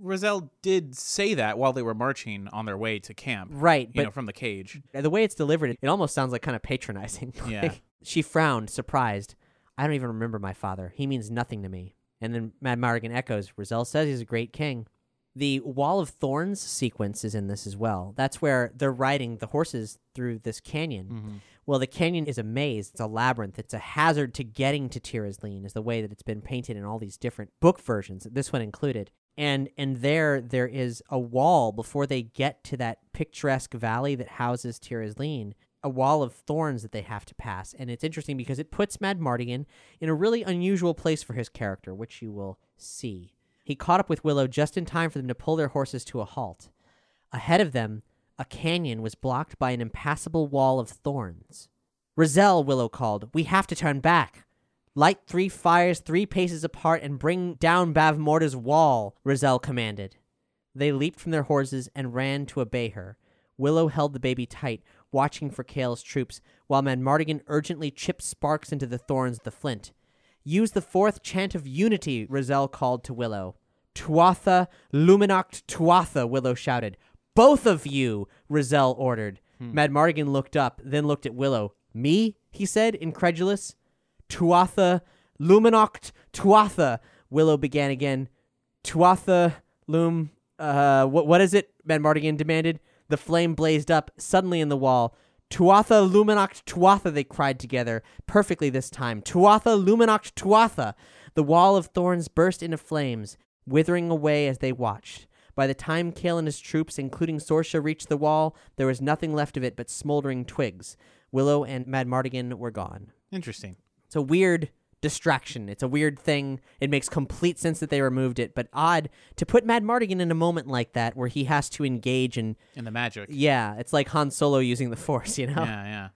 Raziel did say that while they were marching on their way to camp. Right, You but know, from the cage. the way it's delivered, it almost sounds like kind of patronizing. Yeah. Like, she frowned, surprised. I don't even remember my father. He means nothing to me. And then Madmartigan echoes, Raziel says he's a great king. The Wall of Thorns sequence is in this as well. That's where they're riding the horses through this canyon. Mm-hmm. Well, the canyon is a maze. It's a labyrinth. It's a hazard to getting to Tir Asleen, is the way that it's been painted in all these different book versions, this one included. And and there there is a wall before they get to that picturesque valley that houses Tir Asleen, a wall of thorns that they have to pass. And it's interesting because it puts Madmartigan in a really unusual place for his character, which you will see. He caught up with Willow just in time for them to pull their horses to a halt. Ahead of them, a canyon was blocked by an impassable wall of thorns. Raziel, Willow called, we have to turn back. Light three fires three paces apart and bring down Bavmorda's wall, Raziel commanded. They leaped from their horses and ran to obey her. Willow held the baby tight, watching for Kael's troops, while Madmartigan urgently chipped sparks into the thorns of the flint. Use the fourth chant of unity, Raziel called to Willow. Tuatha, Luminoct Tuatha, Willow shouted. Both of you, Raziel ordered. Hmm. Madmartigan looked up, then looked at Willow. Me? he said, incredulous. Tuatha, Luminoct Tuatha, Willow began again. Tuatha, Lum, uh, what, what is it? Madmartigan demanded. The flame blazed up suddenly in the wall. Tuatha, Luminoct Tuatha, they cried together, perfectly this time. Tuatha, Luminoct Tuatha. The wall of thorns burst into flames, withering away as they watched. By the time Kael and his troops, including Sorsha, reached the wall, there was nothing left of it but smoldering twigs. Willow and Madmartigan were gone. Interesting. It's a weird distraction. It's a weird thing. It makes complete sense that they removed it, but odd to put Madmartigan in a moment like that where he has to engage in In the magic. yeah, it's like Han Solo using the Force, you know. Yeah, yeah.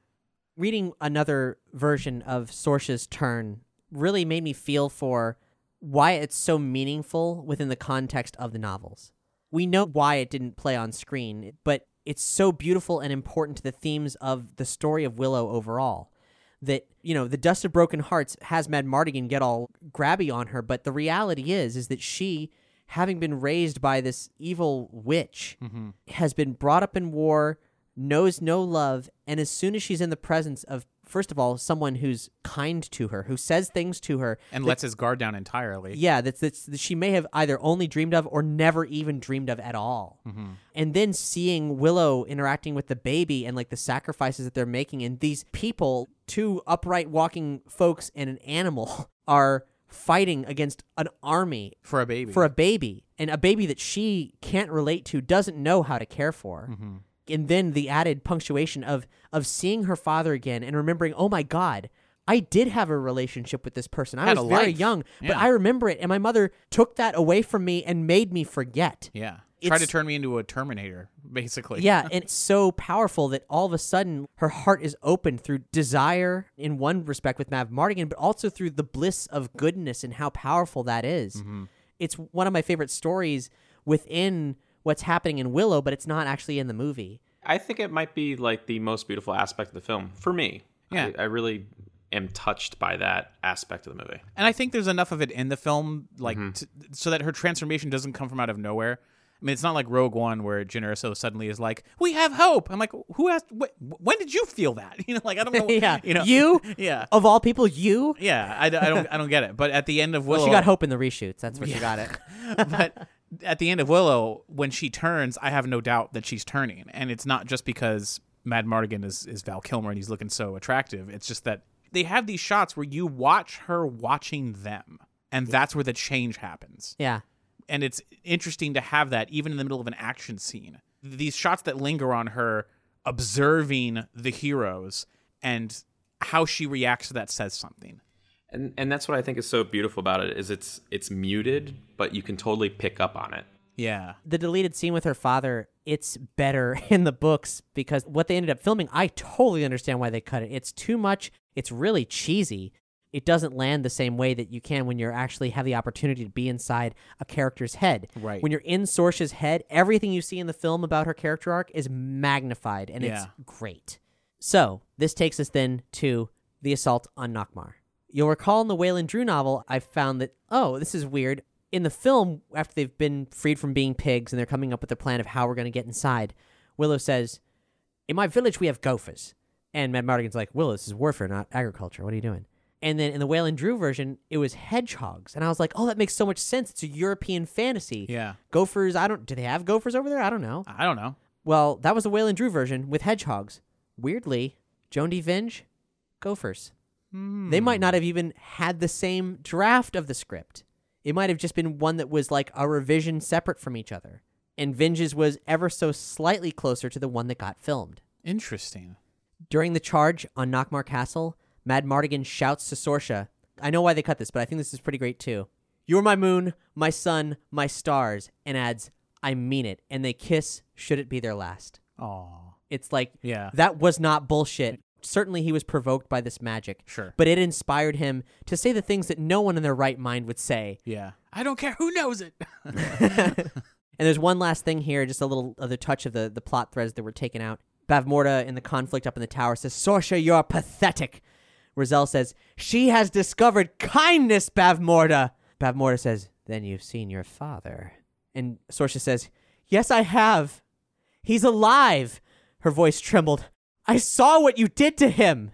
Reading another version of Sorsha's turn really made me feel for why it's so meaningful within the context of the novels. We know why it didn't play on screen, but it's so beautiful and important to the themes of the story of Willow overall. That, you know, the Dust of Broken Hearts has Madmartigan get all grabby on her, but the reality is is that she, having been raised by this evil witch, mm-hmm. has been brought up in war, knows no love, and as soon as she's in the presence of first of all, someone who's kind to her, who says things to her And that- lets his guard down entirely. yeah, that's, that's that she may have either only dreamed of or never even dreamed of at all. And then seeing Willow interacting with the baby and like the sacrifices that they're making, and these people, two upright walking folks and an animal, are fighting against an army For a baby. for a baby, and a baby that she can't relate to, doesn't know how to care for. Mm-hmm. And then the added punctuation of of seeing her father again and remembering, oh my god, I did have a relationship with this person. I Had was a very life. young, but Yeah. I remember it, and my mother took that away from me and made me forget. yeah. Try to It's- turn me into a Terminator, basically. Yeah, and it's so powerful that all of a sudden her heart is opened through desire in one respect with Madmartigan, but also through the bliss of goodness and how powerful that is. Mm-hmm. It's one of my favorite stories within what's happening in Willow, but it's not actually in the movie. I think it might be like the most beautiful aspect of the film for me. Yeah. I, I really am touched by that aspect of the movie. And I think there's enough of it in the film, like, Mm-hmm. t- so that her transformation doesn't come from out of nowhere. I mean, it's not like Rogue One where Jyn Erso suddenly is like, "We have hope." I'm like, "Who asked? Wh- when did you feel that?" You know, like I don't know. yeah, you know, you yeah, of all people, you. yeah. I, I don't, I don't get it. But at the end of Willow, Well, she got hope in the reshoots. That's where she got it. but at the end of Willow, when she turns, I have no doubt that she's turning, and it's not just because Madmartigan is is Val Kilmer and he's looking so attractive. It's just that they have these shots where you watch her watching them, and that's where the change happens. Yeah. And it's interesting to have that even in the middle of an action scene. These shots that linger on her observing the heroes and how she reacts to that says something. And and that's what I think is so beautiful about it is it's it's muted, but you can totally pick up on it. Yeah. the deleted scene with her father, it's better in the books because what they ended up filming, I totally understand why they cut it. It's too much. It's really cheesy. It doesn't land the same way that you can when you're actually have the opportunity to be inside a character's head. Right. When you're in Sorsha's head, everything you see in the film about her character arc is magnified and Yeah. it's great. So, this takes us then to the assault on Nockmaar. You'll recall in the Wayland Drew novel, I found that, oh, this is weird. In the film, after they've been freed from being pigs and they're coming up with a plan of how we're going to get inside, Willow says, In my village, we have gophers. And Madmartigan's like, Willow, this is warfare, not agriculture. What are you doing? And then in the Wayland Drew version, it was hedgehogs. And I was like, oh, that makes so much sense. It's a European fantasy. Yeah. Gophers, I don't, do they have gophers over there? I don't know. I don't know. Well, that was the Wayland Drew version with hedgehogs. Weirdly, Joan D. Vinge, gophers. They might not hmm. have even had the same draft of the script. It might have just been one that was like a revision separate from each other. And Vinge's was ever so slightly closer to the one that got filmed. Interesting. During the charge on Nockmaar Castle, Madmartigan shouts to Sorsha, I know why they cut this, but I think this is pretty great too. You're my moon, my sun, my stars, and adds, I mean it. And they kiss, should it be their last. Oh. It's like, Yeah. that was not bullshit. Certainly he was provoked by this magic. Sure. But it inspired him to say the things that no one in their right mind would say. Yeah. I don't care who knows it. And there's one last thing here, just a little other touch of the, the plot threads that were taken out. Bavmorda in the conflict up in the tower says, Sorsha, you're pathetic. Raziel says, She has discovered kindness, Bavmorda. Bavmorda says, Then you've seen your father. And Sorsha says, Yes, I have. He's alive. Her voice trembled. I saw what you did to him.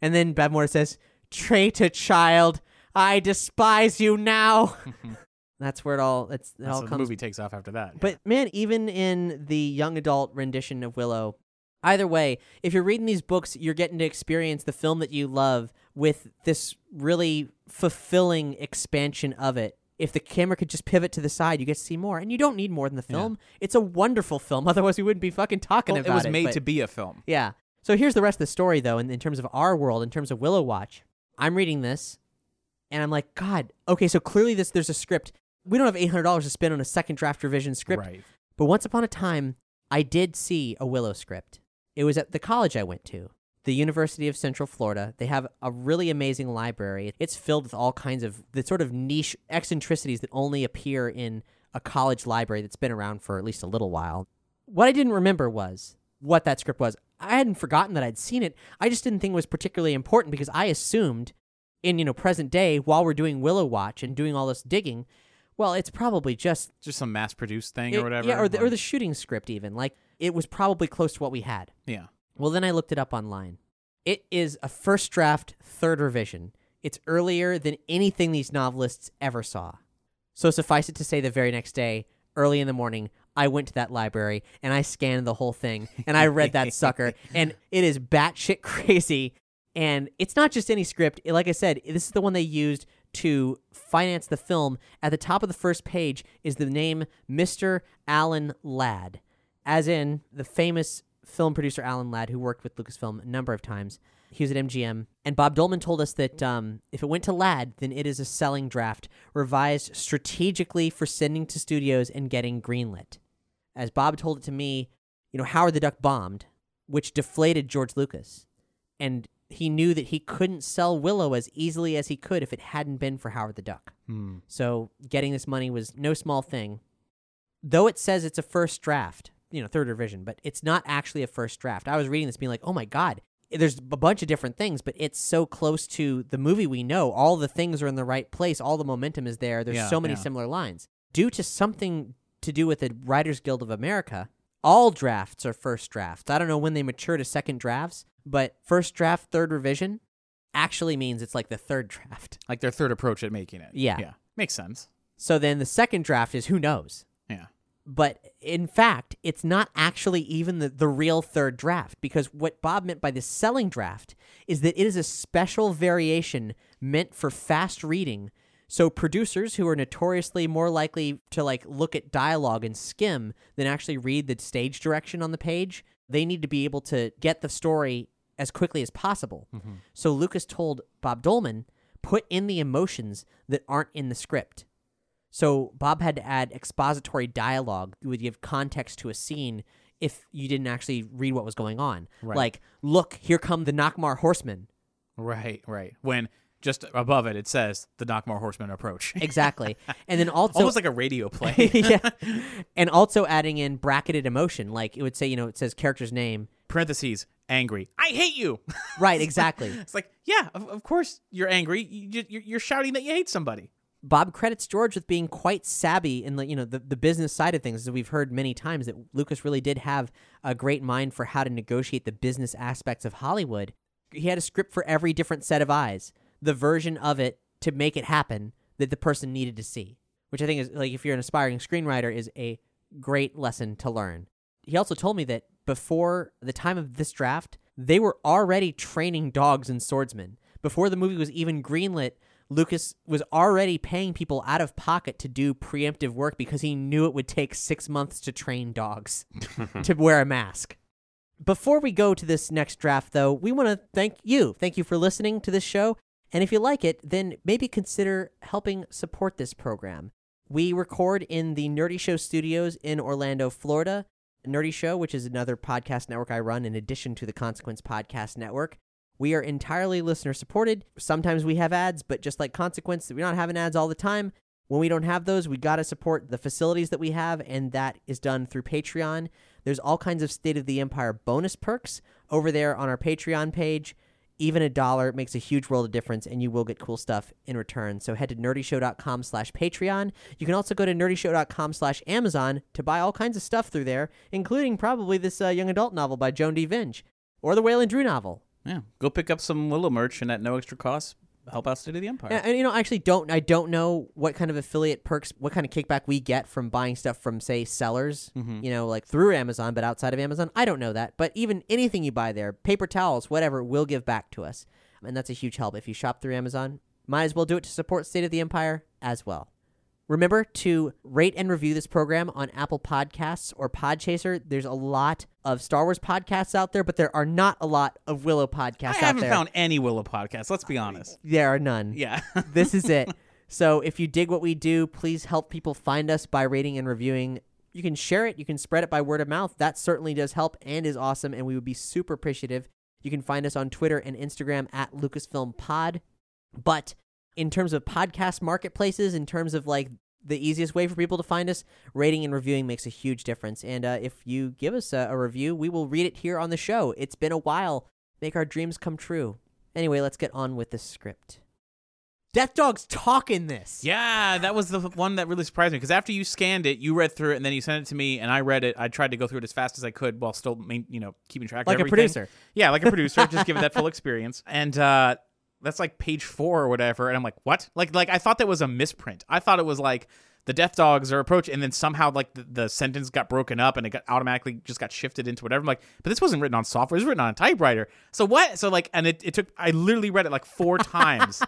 And then Bavmorda says, Traitor child, I despise you now. That's where it all it's it That's all what the movie takes off after that. but man, even in the young adult rendition of Willow, either way, if you're reading these books, you're getting to experience the film that you love with this really fulfilling expansion of it. If the camera could just pivot to the side, you get to see more, and you don't need more than the film. It's a wonderful film. Otherwise, we wouldn't be fucking talking Well, about it was it. Was made but- to be a film. yeah. So here's the rest of the story, though, in, in terms of our world, in terms of Willow Watch. I'm reading this, and I'm like, God, okay, so clearly this there's a script. We don't have $800 to spend on a second draft revision script. Right. But once upon a time, I did see a Willow script. It was at the college I went to, the University of Central Florida. They have a really amazing library. It's filled with all kinds of the sort of niche eccentricities that only appear in a college library that's been around for at least a little while. What I didn't remember was what that script was. I hadn't forgotten that I'd seen it. I just didn't think it was particularly important because I assumed in, you know, present day while we're doing Willow Watch and doing all this digging, well, it's probably just Just some mass produced thing it- or whatever. Yeah, or the, or the shooting script even. Like it was probably close to what we had. yeah. Well, then I looked it up online. It is a first draft, third revision. It's earlier than anything these novelists ever saw. So suffice it to say, the very next day, early in the morning, I went to that library and I scanned the whole thing and I read that sucker. And it is batshit crazy. And it's not just any script. Like I said, this is the one they used to finance the film. At the top of the first page is the name Mr. Alan Ladd, as in the famous film producer Alan Ladd, who worked with Lucasfilm a number of times. He was at MGM. And Bob Dolman told us that um, if it went to Ladd, then it is a selling draft, revised strategically for sending to studios and getting greenlit. As Bob told it to me, you know, Howard the Duck bombed, which deflated George Lucas. And he knew that he couldn't sell Willow as easily as he could if it hadn't been for Howard the Duck. Hmm. So getting this money was no small thing. Though it says it's a first draft, you know, third revision, but it's not actually a first draft. I was reading this being like, oh my God, there's a bunch of different things, but it's so close to the movie we know. All the things are in the right place, all the momentum is there. There's Yeah, so many yeah. similar lines. Due to something to do with the Writers Guild of America, all drafts are first drafts. I don't know when they mature to second drafts, but first draft, third revision actually means it's like the third draft. Like their third approach at making it. Yeah. Yeah. Makes sense. So then the second draft is who knows. But in fact, it's not actually even the, the real third draft because what Bob meant by the selling draft is that it is a special variation meant for fast reading. So producers who are notoriously more likely to like look at dialogue and skim than actually read the stage direction on the page, they need to be able to get the story as quickly as possible. Mm-hmm. So Lucas told Bob Dolman, put in the emotions that aren't in the script. So Bob had to add expository dialogue that would give context to a scene if you didn't actually read what was going on. Right. Like, look, here come the Nockmaar horsemen. Right, right. When just above it, it says the Nockmaar horsemen approach. Exactly. and then also Almost like a radio play. yeah. And also adding in bracketed emotion. Like it would say, you know, it says character's name. Parentheses, angry. I hate you. Right, exactly. it's like, yeah, of, of course you're angry. You, you're, you're shouting that you hate somebody. Bob credits George with being quite savvy in the you know the, the business side of things, as we've heard many times that Lucas really did have a great mind for how to negotiate the business aspects of Hollywood. He had a script for every different set of eyes, the version of it to make it happen that the person needed to see, which I think is like if you're an aspiring screenwriter is a great lesson to learn. He also told me that before the time of this draft, they were already training dogs and swordsmen. Before the movie was even greenlit, Lucas was already paying people out of pocket to do preemptive work because he knew it would take six months to train dogs to wear a mask. Before we go to this next draft, though, we want to thank you. Thank you for listening to this show. And if you like it, then maybe consider helping support this program. We record in the Nerdy Show studios in Orlando, Florida. Nerdy Show, which is another podcast network I run in addition to the Consequence Podcast Network. We are entirely listener supported. Sometimes we have ads, but just like Consequence, we're not having ads all the time. When we don't have those, we got to support the facilities that we have, and that is done through Patreon. There's all kinds of State of the Empire bonus perks over there on our Patreon page. Even a dollar makes a huge world of difference, and you will get cool stuff in return. So head to nerdyshow.com slash Patreon. You can also go to nerdyshow.com slash Amazon to buy all kinds of stuff through there, including probably this uh, young adult novel by Joan D. Vinge, or the Wayland Drew novel. Yeah. Go pick up some Willow merch and at no extra cost, help out State of the Empire. And, and, you know, I actually don't. I don't know what kind of affiliate perks, what kind of kickback we get from buying stuff from, say, sellers. Mm-hmm. You know, like through Amazon, but outside of Amazon, I don't know that. But even anything you buy there, paper towels, whatever, will give back to us, and that's a huge help. If you shop through Amazon, might as well do it to support State of the Empire as well. Remember to rate and review this program on Apple Podcasts or Podchaser. There's a lot of Star Wars podcasts out there, but there are not a lot of Willow podcasts I out there. I haven't found any Willow podcasts. Let's be honest. there are none Yeah. this is it. So if you dig what we do, please help people find us by rating and reviewing. You can share it, you can spread it by word of mouth. That certainly does help and is awesome, and we would be super appreciative. You can find us on Twitter and Instagram at Lucasfilm Pod. But in terms of podcast marketplaces, in terms of like the easiest way for people to find us, rating and reviewing makes a huge difference. And uh, if you give us a, a review, we will read it here on the show. It's been a while. Make our dreams come true. Anyway, let's get on with the script. Death Dog's talking this. Yeah, that was the one that really surprised me because after you scanned it, you read through it, and then you sent it to me, and I read it. I tried to go through it as fast as I could while still, main, you know, keeping track Like of a producer. Yeah, like a producer, just give it that full experience. And uh, that's like page four or whatever, and I'm like, what? Like, like I thought that was a misprint. I thought it was like the Death Dogs are approach, and then somehow like the, the sentence got broken up and it got automatically just got shifted into whatever. I'm like, but this wasn't written on software; it was written on a typewriter. So what? So like, and it, it took. I literally read it like four times.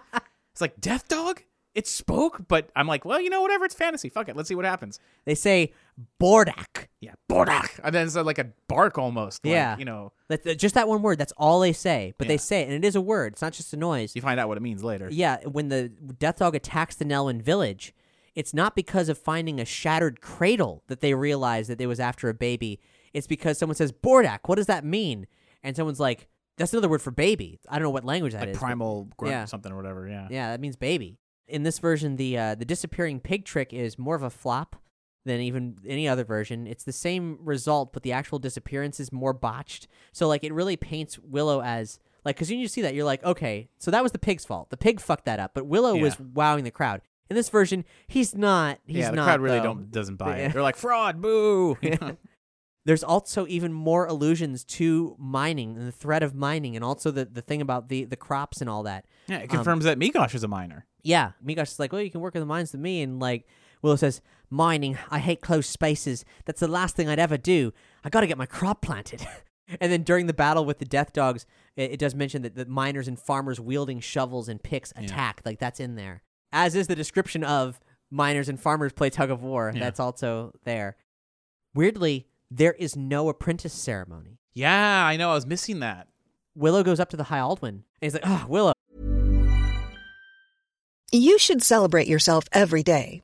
it's like Death Dog. It spoke, but I'm like, well, you know, whatever. It's fantasy. Fuck it. Let's see what happens. They say Bordak. Yeah, Bordak, and then it's like a bark almost. like, Yeah. you know, That, just that one word. That's all they say. But they say it, and it is a word. It's not just a noise. you find out what it means later. Yeah, when the Death Dog attacks the Nelwyn village, it's not because of finding a shattered cradle that they realize that it was after a baby. It's because someone says, Bordak, what does that mean? And someone's like, that's another word for baby. I don't know what language that is. like but- primal grunt Yeah. or something or whatever. Yeah. Yeah, that means baby. In this version, the uh, the disappearing pig trick is more of a flop than even any other version. It's the same result, but the actual disappearance is more botched. So like, it really paints Willow as like, because when you see that, you're like, okay, so that was the pig's fault. The pig fucked that up, but Willow was wowing the crowd. In this version, he's not. He's yeah, the not, crowd really though. don't doesn't buy Yeah. it. They're like fraud, boo. Know? There's also even more allusions to mining and the threat of mining, and also the, the thing about the, the crops and all that. yeah, it Um, confirms that Meegosh is a miner. Yeah, Meegosh is like, well, you can work in the mines with me, and like Willow says, mining. I hate closed spaces. That's the last thing I'd ever do. I got to get my crop planted. and then during the battle with the death dogs, it, it does mention that the miners and farmers wielding shovels and picks attack. Like that's in there, as is the description of miners and farmers play tug of war. Yeah. That's also there. Weirdly, there is no apprentice ceremony. Yeah, I know. I was missing that. Willow goes up to the High Aldwin and he's like, "Oh, Willow, You should celebrate yourself every day,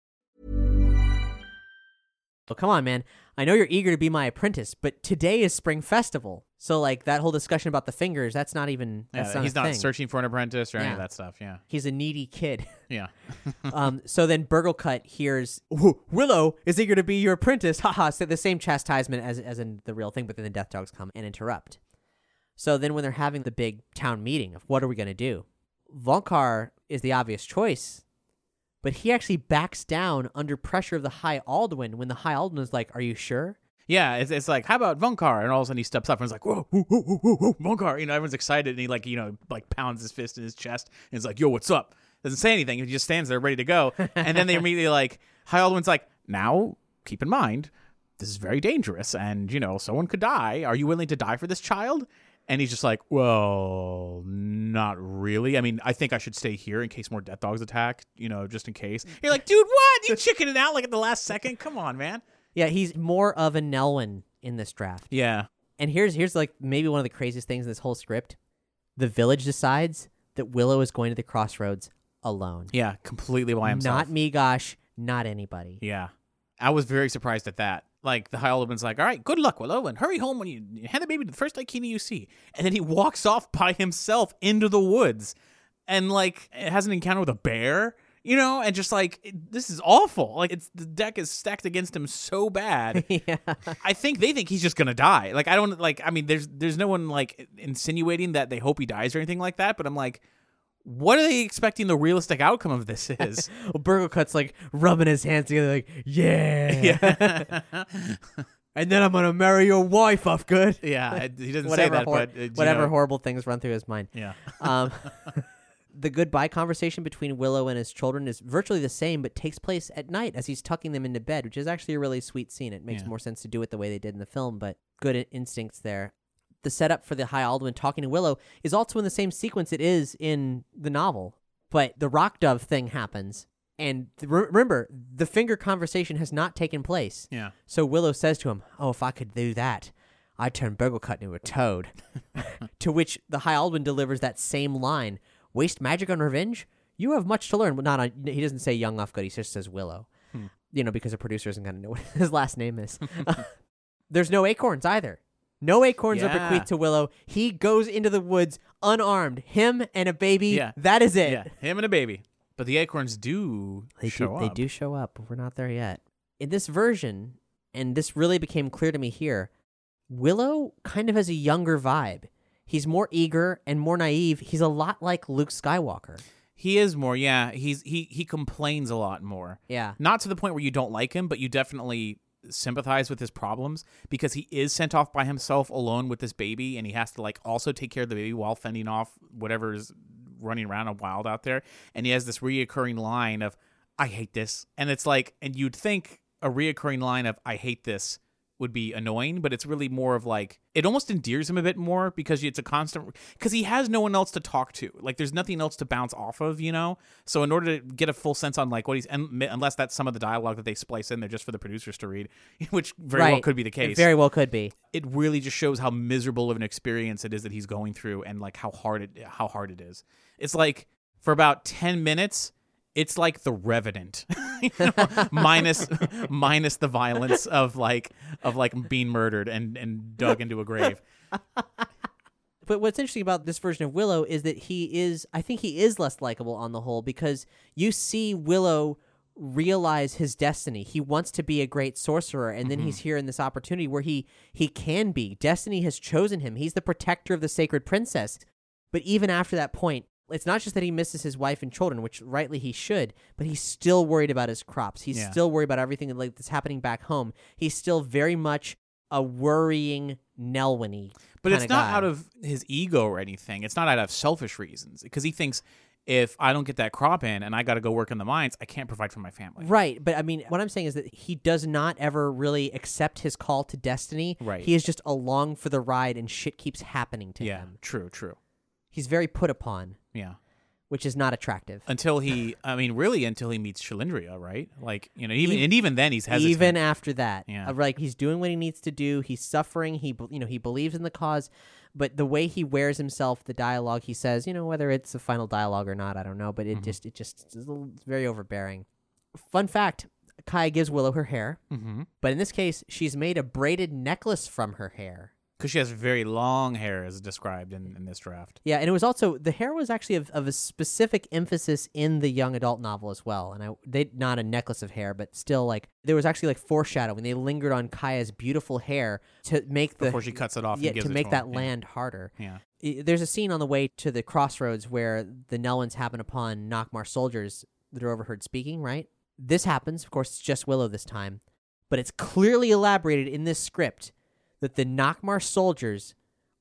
Come on, man. I know you're eager to be my apprentice, but today is Spring Festival. So, like, that whole discussion about the fingers, that's not even. That's Yeah, not he's not thing. searching for an apprentice or any of that stuff. Yeah, He's a needy kid. yeah. um, so then Burglekutt hears Willow is eager to be your apprentice. Haha. So the same chastisement as, as in the real thing, but then the death dogs come and interrupt. So then when they're having the big town meeting of what are we going to do, Vohnkar is the obvious choice, but he actually backs down under pressure of the High Aldwin when the High Aldwin is like, Are you sure? Yeah, it's, it's like, how about Vohnkar? And all of a sudden he steps up and is like, whoa, whoa, whoa, whoa, whoa, whoa, Vohnkar. You know, everyone's excited and he like, you know, like pounds his fist in his chest and he's like, yo, what's up? Doesn't say anything. He just stands there ready to go. And then they immediately like, High Aldwin's like, now keep in mind, this is very dangerous and, you know, someone could die. Are you willing to die for this child? And he's just like, well, not really. I mean, I think I should stay here in case more death dogs attack, you know, just in case. You're like, dude, what? You chickening out like at the last second? Come on, man. Yeah, he's more of a Nelwyn in this draft. Yeah. And here's here's like maybe one of the craziest things in this whole script. The village decides that Willow is going to the crossroads alone. Yeah, completely by himself. Not Meegosh, not anybody. Yeah. I was very surprised at that. Like the High like, all right, good luck, Willow, and hurry home when you you hand the baby to the first Daikini you see. And then he walks off by himself into the woods and like has an encounter with a bear, you know, and just like it- this is awful. Like it's the deck is stacked against him so bad. yeah. I think they think he's just gonna die. Like I don't like. I mean, there's there's no one like insinuating that they hope he dies or anything like that. But I'm like, what are they expecting the realistic outcome of this is? Well, Burglekutt's like rubbing his hands together, like, yeah. and then I'm gonna marry your wife, off good. yeah, he doesn't whatever say that, hor- but uh, whatever know, horrible things run through his mind. Yeah. Um, the goodbye conversation between Willow and his children is virtually the same, but takes place at night as he's tucking them into bed, which is actually a really sweet scene. It makes Yeah. more sense to do it the way they did in the film, but good instincts there. The setup for the High Aldwin talking to Willow is also in the same sequence it is in the novel, but the rock dove thing happens. And th- remember, the finger conversation has not taken place. Yeah. So Willow says to him, "Oh, if I could do that, I'd turn Burglekutt into a toad." to which the High Aldwin delivers that same line: "Waste magic on revenge? You have much to learn." But not on. He doesn't say young Ufgood. He just says Willow. Hmm. You know, because the producer isn't going to know what his last name is. There's no acorns either. No acorns are Yeah. bequeathed to Willow. He goes into the woods unarmed. Him and a baby. Yeah. That is it. Yeah, him and a baby. But the acorns do They show do, up. They do show up, but we're not there yet. In this version, and this really became clear to me here, Willow kind of has a younger vibe. He's more eager and more naive. He's a lot like Luke Skywalker. He is more, yeah. He's he he complains a lot more. Yeah. Not to the point where you don't like him, but you definitely sympathize with his problems because he is sent off by himself alone with this baby and he has to like also take care of the baby while fending off whatever is running around and wild out there. And he has this reoccurring line of I hate this. And it's like and you'd think a reoccurring line of "I hate this" would be annoying, but it's really more of like it almost endears him a bit more because it's a constant because he has no one else to talk to. Like there's nothing else to bounce off of, you know. So in order to get a full sense on like what he's and unless that's some of the dialogue that they splice in there just for the producers to read, which very well could be the It case. very well could be. it really just shows how miserable of an experience it is that he's going through and like how hard it how hard it is. It's like for about 10 minutes it's like the revenant know, minus minus the violence of like of like being murdered and and dug into a grave. But what's interesting about this version of Willow is that he is, I think he is less likable on the whole because you see Willow realize his destiny. He wants to be a great sorcerer, and then he's mm-hmm. here in this opportunity where he he can be. Destiny has chosen him. He's the protector of the sacred princess. But even after that point, it's not just that he misses his wife and children, which rightly he should, but he's still worried about his crops. He's Yeah. still worried about everything like that's happening back home. He's still very much a worrying Nelwynny. But it's not guy. out of his ego or anything. It's not out of selfish reasons because he thinks if I don't get that crop in and I got to go work in the mines, I can't provide for my family. Right, but I mean, what I'm saying is that he does not ever really accept his call to destiny. Right. He is just along for the ride, and shit keeps happening to Yeah, him. true, true. He's very put upon, Yeah. which is not attractive. Until he, I mean, really, until he meets Cherlindrea, right? Like, you know, even and even then, he's hesitant. Even after that, Yeah. Uh, like he's doing what he needs to do. He's suffering. He, you know, he believes in the cause, but the way he wears himself, the dialogue he says, you know, whether it's a final dialogue or not, I don't know, but Mm-hmm. it just, it just, it's, a little, very overbearing. Fun fact: Kiaya gives Willow her hair, mm-hmm. but in this case, she's made a braided necklace from her hair. Because she has very long hair, as described in, in this draft. Yeah, and it was also the hair was actually of, of a specific emphasis in the young adult novel as well. And I they not a necklace of hair, but still like there was actually like foreshadowing. They lingered on Kiaya's beautiful hair to make the Before she cuts it off and Yeah, gives to make to that him, yeah. land harder. Yeah. There's a scene on the way to the crossroads where the Nelwyns happen upon Nockmaar soldiers that are overheard speaking. Right. This happens. Of course, it's just Willow this time, but it's clearly elaborated in this script that the Nockmaar soldiers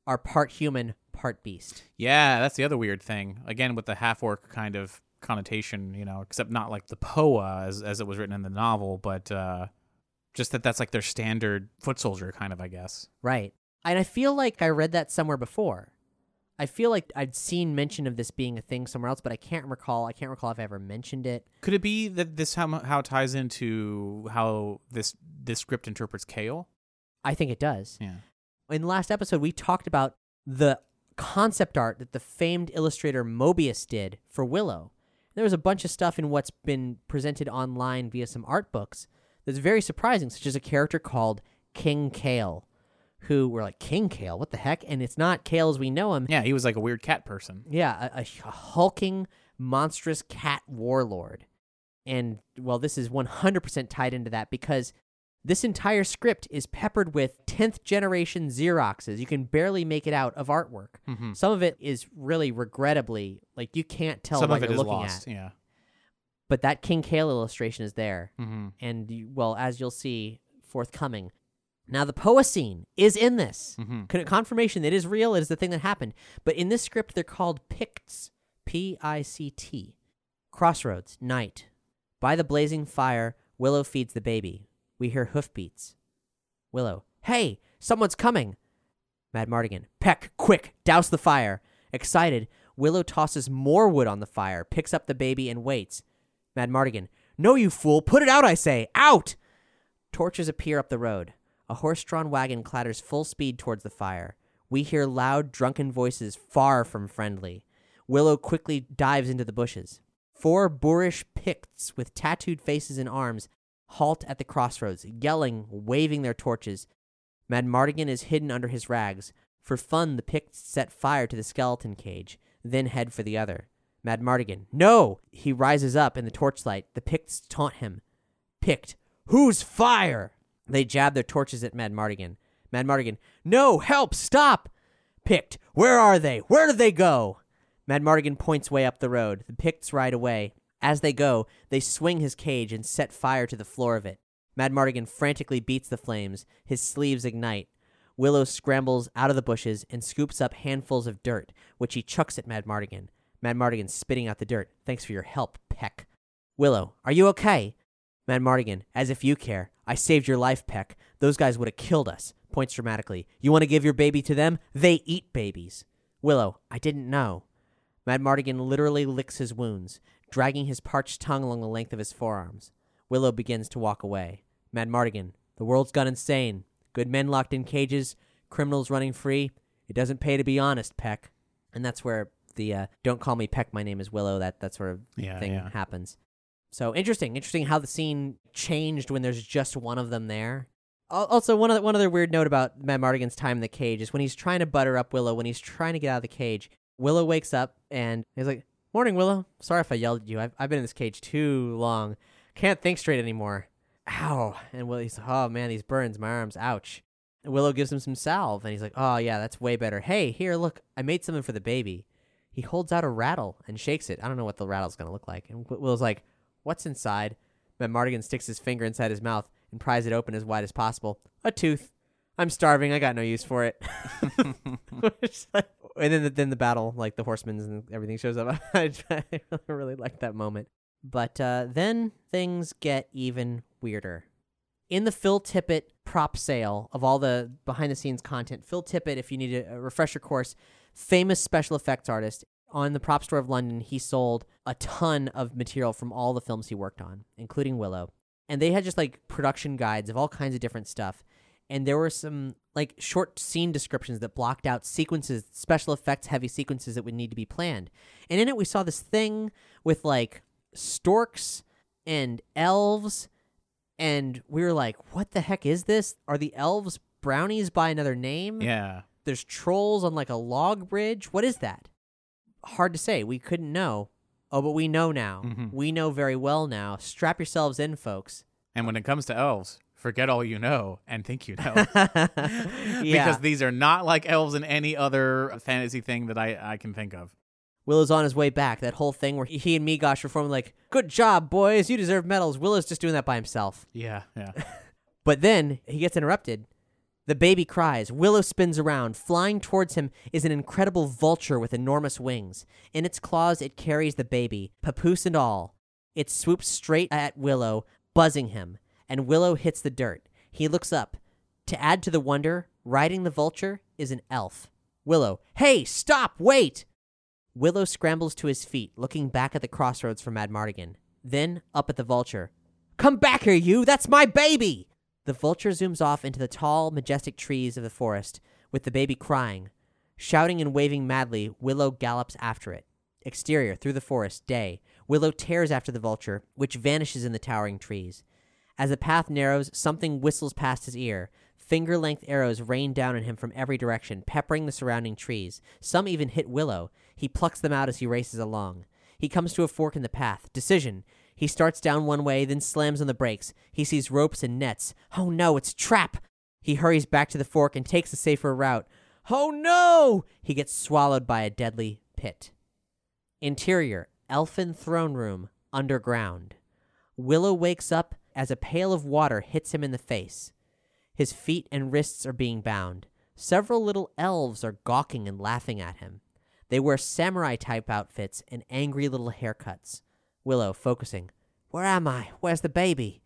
are part human, part beast. Yeah, that's the other weird thing. Again, with the half orc kind of connotation, you know, except not like the Poa as as it was written in the novel, but uh, just that that's like their standard foot soldier, kind of, I guess. Right. And I feel like I read that somewhere before. I feel like I'd seen mention of this being a thing somewhere else, but I can't recall. I can't recall if I ever mentioned it. Could it be that this how how it ties into how this this script interprets Kael? I think it does. Yeah. In the last episode, we talked about the concept art that the famed illustrator Moebius did for Willow. There was a bunch of stuff in what's been presented online via some art books that's very surprising, such as a character called King Kael, who we're like, King Kael? What the heck? And it's not Kael as we know him. Yeah, he was like a weird cat person. Yeah, a, a, a hulking, monstrous cat warlord. And, well, this is 100% tied into that because this entire script is peppered with 10th generation Xeroxes. You can barely make it out of artwork. Mhm. Some of it is really regrettably, like, you can't tell Some what of it you're is looking lost. at. Yeah. But that King Kael illustration is there. Mm-hmm. And, you, well, as you'll see forthcoming. Now, the Poa scene is in this. Mhm. Confirmation that it is real. It is the thing that happened. But in this script, they're called Picts. P I C T. Crossroads, night. By the blazing fire, Willow feeds the baby. We hear hoofbeats. Willow, hey, someone's coming. Madmartigan, Peck, quick, douse the fire. Excited, Willow tosses more wood on the fire, picks up the baby, and waits. Madmartigan, no, you fool, put it out, I say, out! Torches appear up the road. A horse drawn wagon clatters full speed towards the fire. We hear loud, drunken voices far from friendly. Willow quickly dives into the bushes. Four boorish Picts with tattooed faces and arms halt at the crossroads, yelling, waving their torches. Madmartigan is hidden under his rags. For fun, the Picts set fire to the skeleton cage, then head for the other. Madmartigan, no! He rises up in the torchlight. The Picts taunt him. Pict, whose fire? They jab their torches at Madmartigan. Mad Mardigan, no, help, stop! Pict, where are they? Where do they go? Madmartigan points way up the road. The Picts ride away. As they go, they swing his cage and set fire to the floor of it. Madmartigan frantically beats the flames. His sleeves ignite. Willow scrambles out of the bushes and scoops up handfuls of dirt, which he chucks at Madmartigan. Mad Mardigan spitting out the dirt. Thanks for your help, Peck. Willow, are you okay? Madmartigan, as if you care. I saved your life, Peck. Those guys would have killed us. Points dramatically. You want to give your baby to them? They eat babies. Willow, I didn't know. Madmartigan literally licks his wounds, dragging his parched tongue along the length of his forearms. Willow begins to walk away. Madmartigan, the world's gone insane. Good men locked in cages, criminals running free. It doesn't pay to be honest, Peck. And that's where the uh, "Don't call me Peck, my name is Willow" that that sort of Yeah, thing yeah. happens. So interesting, interesting how the scene changed when there's just one of them there. Also, one other one other weird note about Madmartigan's time in the cage is when he's trying to butter up Willow, when he's trying to get out of the cage, Willow wakes up and he's like, "Morning, Willow. Sorry if I yelled at you. I've I've been in this cage too long. Can't think straight anymore. Ow!" And Willow's, "Oh man, these burns, my arms, ouch." And Willow gives him some salve, and he's like, "Oh yeah, that's way better. Hey, here, look, I made something for the baby." He holds out a rattle and shakes it. I don't know what the rattle's gonna look like. And Wi- Willow's like, "What's inside?" Madmartigan sticks his finger inside his mouth and pries it open as wide as possible. A tooth. I'm starving. I got no use for it. And then the, then the battle, like the horsemen and everything shows up. I, really liked that moment. But uh, then things get even weirder. In the Phil Tippett prop sale of all the behind the scenes content, Phil Tippett, if you need a refresher course, famous special effects artist. On the prop store of London, he sold a ton of material from all the films he worked on, including Willow. And they had just like production guides of all kinds of different stuff. And there were some like short scene descriptions that blocked out sequences, special effects heavy sequences that would need to be planned. And in it, we saw this thing with like storks and elves. And we were like, what the heck is this? Are the elves brownies by another name? Yeah. There's trolls on like a log bridge. What is that? Hard to say. We couldn't know. Oh, but we know now. Mhm. We know very well now. Strap yourselves in, folks. And when it comes to elves, forget all you know and think you know. yeah. Because these are not like elves in any other fantasy thing that I, I can think of. Willow's on his way back. That whole thing where he, and Meegosh were forming like, good job, boys. You deserve medals. Willow's just doing that by himself. Yeah, yeah. But then he gets interrupted. The baby cries. Willow spins around. Flying towards him is an incredible vulture with enormous wings. In its claws, it carries the baby, papoose and all. It swoops straight at Willow, buzzing him, and Willow hits the dirt. He looks up. To add to the wonder, riding the vulture is an elf. Willow, hey, stop, wait! Willow scrambles to his feet, looking back at the crossroads for Madmartigan. Then up at the vulture. Come back here, you! That's my baby! The vulture zooms off into the tall, majestic trees of the forest, with the baby crying. Shouting and waving madly, Willow gallops after it. Exterior, through the forest, day. Willow tears after the vulture, which vanishes in the towering trees. As the path narrows, something whistles past his ear. Finger length arrows rain down on him from every direction, peppering the surrounding trees. Some even hit Willow. He plucks them out as he races along. He comes to a fork in the path. Decision. He starts down one way, then slams on the brakes. He sees ropes and nets. Oh no, it's a trap! He hurries back to the fork and takes the safer route. Oh no! He gets swallowed by a deadly pit. Interior, elfin throne room, underground. Willow wakes up as a pail of water hits him in the face. His feet and wrists are being bound. Several little elves are gawking and laughing at him. They wear samurai type outfits and angry little haircuts. Willow, focusing. Where am I? Where's the baby?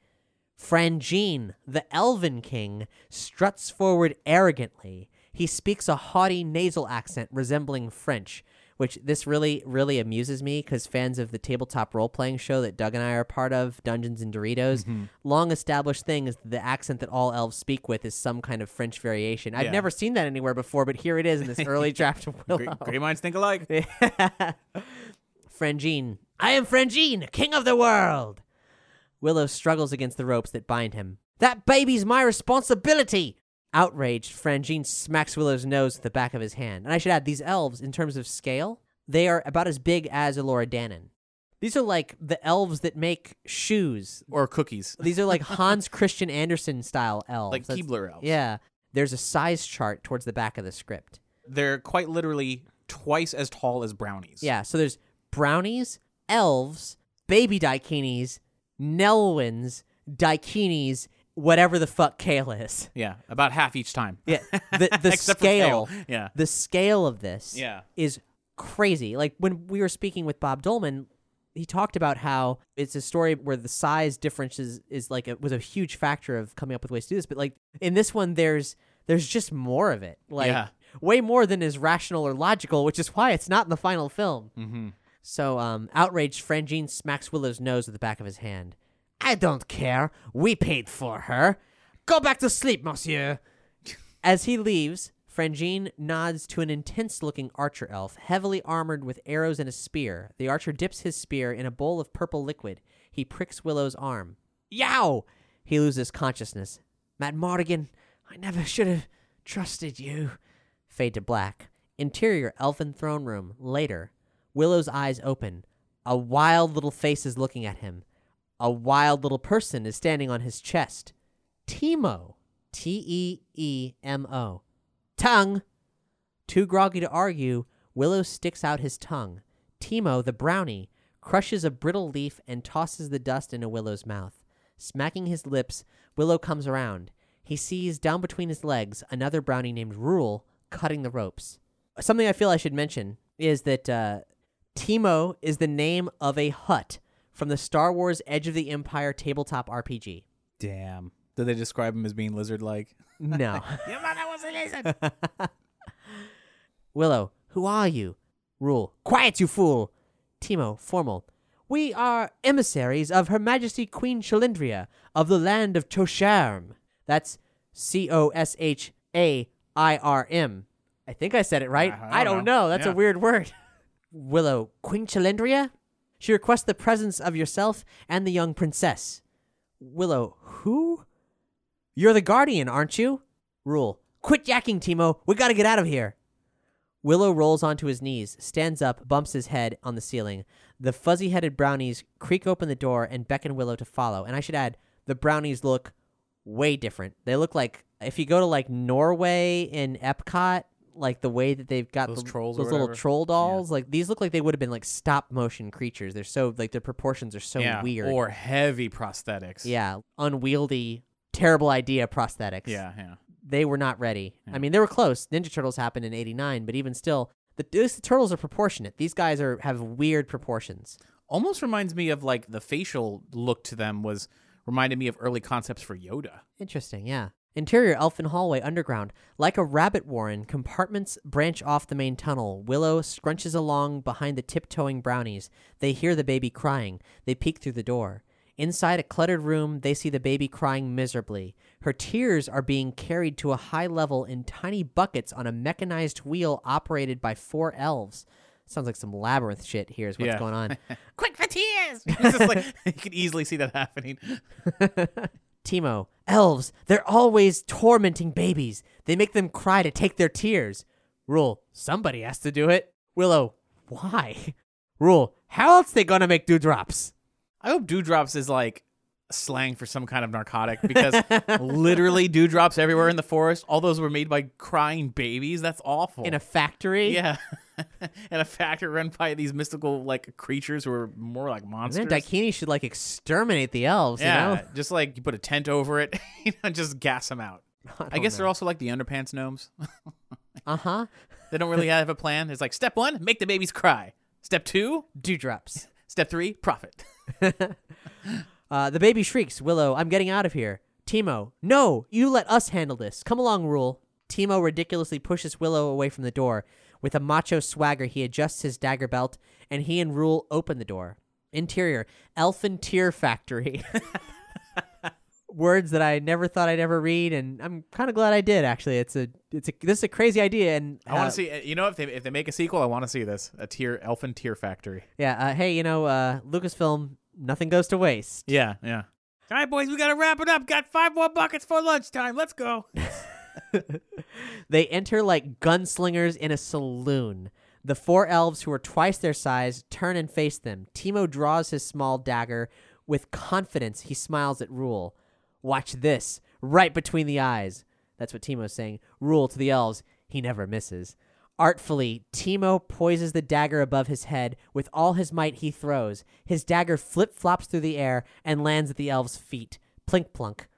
Franjean, the Elven King, struts forward arrogantly. He speaks a haughty nasal accent resembling French, which this really, really amuses me because fans of the tabletop role playing show that Doug and I are part of, Dungeons and Doritos, mm-hmm. long established thing is the accent that all elves speak with is some kind of French variation. I've Yeah. never seen that anywhere before, but here it is in this early draft of Willow. Great, great minds think alike. Franjean. I am Franjean, king of the world. Willow struggles against the ropes that bind him. That baby's my responsibility. Outraged, Franjean smacks Willow's nose with the back of his hand. And I should add, these elves, in terms of scale, they are about as big as Elora Danan. These are like the elves that make shoes. Or cookies. These are like Hans Christian Andersen style elves. Like That's- Keebler elves. Yeah. There's a size chart towards the back of the script. They're quite literally twice as tall as brownies. Yeah, so there's brownies, elves, baby daikinis, Nelwyns, daikinis, whatever the fuck Kael is. Yeah, about half each time. Yeah, the the scale, Yeah. the scale of this, Yeah. is crazy. Like when we were speaking with Bob Dolman, he talked about how it's a story where the size difference is, is like a, was a huge factor of coming up with ways to do this. But like in this one, there's there's just more of it, like Yeah. way more than is rational or logical, which is why it's not in the final film. Mm-hmm. So, um, outraged, Franjean smacks Willow's nose with the back of his hand. I don't care. We paid for her. Go back to sleep, monsieur. As he leaves, Franjean nods to an intense looking archer elf, heavily armored with arrows and a spear. The archer dips his spear in a bowl of purple liquid. He pricks Willow's arm. Yow! He loses consciousness. Madmartigan, I never should have trusted you. Fade to black. Interior elfin throne room. Later. Willow's eyes open. A wild little face is looking at him. A wild little person is standing on his chest. Teemo. T E E M O. Tongue. Too groggy to argue, Willow sticks out his tongue. Teemo, the brownie, crushes a brittle leaf and tosses the dust into Willow's mouth. Smacking his lips, Willow comes around. He sees down between his legs another brownie named Rool cutting the ropes. Something I feel I should mention is that uh, Teemo is the name of a Hutt from the Star Wars Edge of the Empire tabletop RPG. Damn. Did they describe him as being lizard-like? No. Your mother was a lizard. Willow, who are you? Rool, quiet, you fool. Teemo, formal. We are emissaries of Her Majesty Queen Cherlindrea of the land of Chosharm. That's C O S H A I R M. I think I said it right. I I don't don't know. know. That's a weird word. Willow, Queen Cherlindrea? She requests the presence of yourself and the young princess. Willow, who? You're the guardian, aren't you? Rool, quit yakking, Teemo. We gotta get out of here. Willow rolls onto his knees, stands up, bumps his head on the ceiling. The fuzzy headed brownies creak open the door and beckon Willow to follow. And I should add, the brownies look way different. They look like, if you go to like Norway in Epcot, like the way that they've got Those the- those little troll dolls, like these look like they would have been like stop motion creatures. They're so, like, their proportions are so yeah. weird. Or heavy prosthetics. yeah, unwieldy, terrible idea prosthetics Yeah, yeah. they were not ready. I mean, they were close. Ninja Turtles happened in '89, but even still, the, the turtles are proportionate. These guys are have weird proportions. Almost reminds me of like the facial look to them was reminded me of early concepts for Yoda. Interesting, yeah. Interior elfin hallway underground. Like a rabbit warren, compartments branch off the main tunnel. Willow scrunches along behind the tiptoeing brownies. They hear the baby crying. They peek through the door. Inside a cluttered room, they see the baby crying miserably. Her tears are being carried to a high level in tiny buckets on a mechanized wheel operated by four elves. Sounds like some labyrinth shit here is what's Yeah. going on. Quick for tears! it's just like you could easily see that happening. Teemo, elves, they're always tormenting babies. They make them cry to take their tears. Rool, somebody has to do it. Willow, why? Rool, how else they gonna make dewdrops? I hope dewdrops is like slang for some kind of narcotic because literally dewdrops everywhere in the forest. All those were made by crying babies. That's awful. In a factory? yeah, and a factory run by these mystical like creatures who are more like And monsters. then Daikini should like exterminate the elves, yeah, you know? just like you put a tent over it, you know, just gas them out. I, don't guess they're also like the underpants gnomes. Uh-huh. they don't really have a plan. It's like step one, make the babies cry. Step two, Dewdrops. step three, profit. Uh, the baby shrieks, Willow, I'm getting out of here. Teemo, no, you let us handle this. Come along, Rool. Teemo ridiculously pushes Willow away from the door. With a macho swagger, he adjusts his dagger belt, and he and Rool open the door. Interior, Elfin Tear Factory. Words that I never thought I'd ever read, and I'm kind of glad I did. Actually, it's a, it's a, this is a crazy idea, and I want uh, to see. You know, if they if they make a sequel, I want to see this a tier elfin Tear factory. Yeah, uh, hey, you know, uh, Lucasfilm, nothing goes to waste. Yeah, yeah. All right, boys, we gotta wrap it up. Got five more buckets for lunchtime. Let's go. They enter like gunslingers in a saloon. The four elves, who are twice their size, turn and face them. Teemo draws his small dagger. With confidence, he smiles at Rool. Watch this, right between the eyes. That's what Teemo's saying. Rool to the elves, he never misses. Artfully, Teemo poises the dagger above his head. With all his might, he throws. His dagger flip flops through the air and lands at the elves' feet. Plink plunk.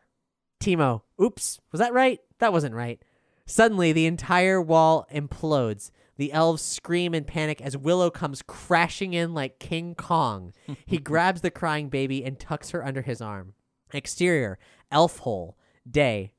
Teemo, oops, was that right? That wasn't right. Suddenly, the entire wall implodes. The elves scream in panic as Willow comes crashing in like King Kong. he grabs the crying baby and tucks her under his arm. Exterior, elf hole, day.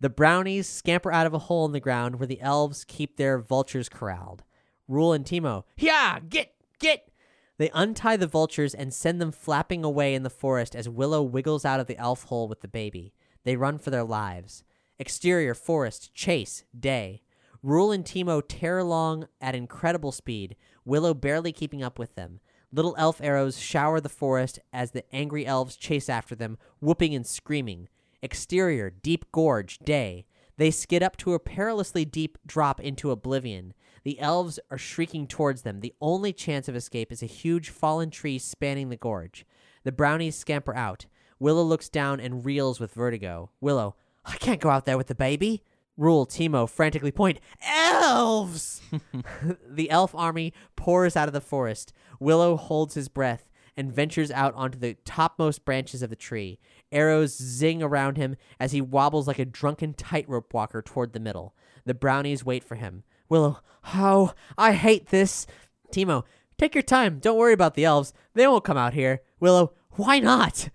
The brownies scamper out of a hole in the ground where the elves keep their vultures corralled. Rool and Teemo, yeah, get, get. They untie the vultures and send them flapping away in the forest as Willow wiggles out of the elf hole with the baby. They run for their lives. Exterior, forest, chase, day. Rool and Teemo tear along at incredible speed, Willow barely keeping up with them. Little elf arrows shower the forest as the angry elves chase after them, whooping and screaming. Exterior, deep gorge, day. They skid up to a perilously deep drop into oblivion. The elves are shrieking towards them. The only chance of escape is a huge fallen tree spanning the gorge. The brownies scamper out. Willow looks down and reels with vertigo. Willow, I can't go out there with the baby. Rool, Teemo frantically point, Elves! the elf army pours out of the forest. Willow holds his breath and ventures out onto the topmost branches of the tree. Arrows zing around him as he wobbles like a drunken tightrope walker toward the middle. The brownies wait for him. Willow, oh, I hate this. Teemo, take your time. Don't worry about the elves. They won't come out here. Willow, why not?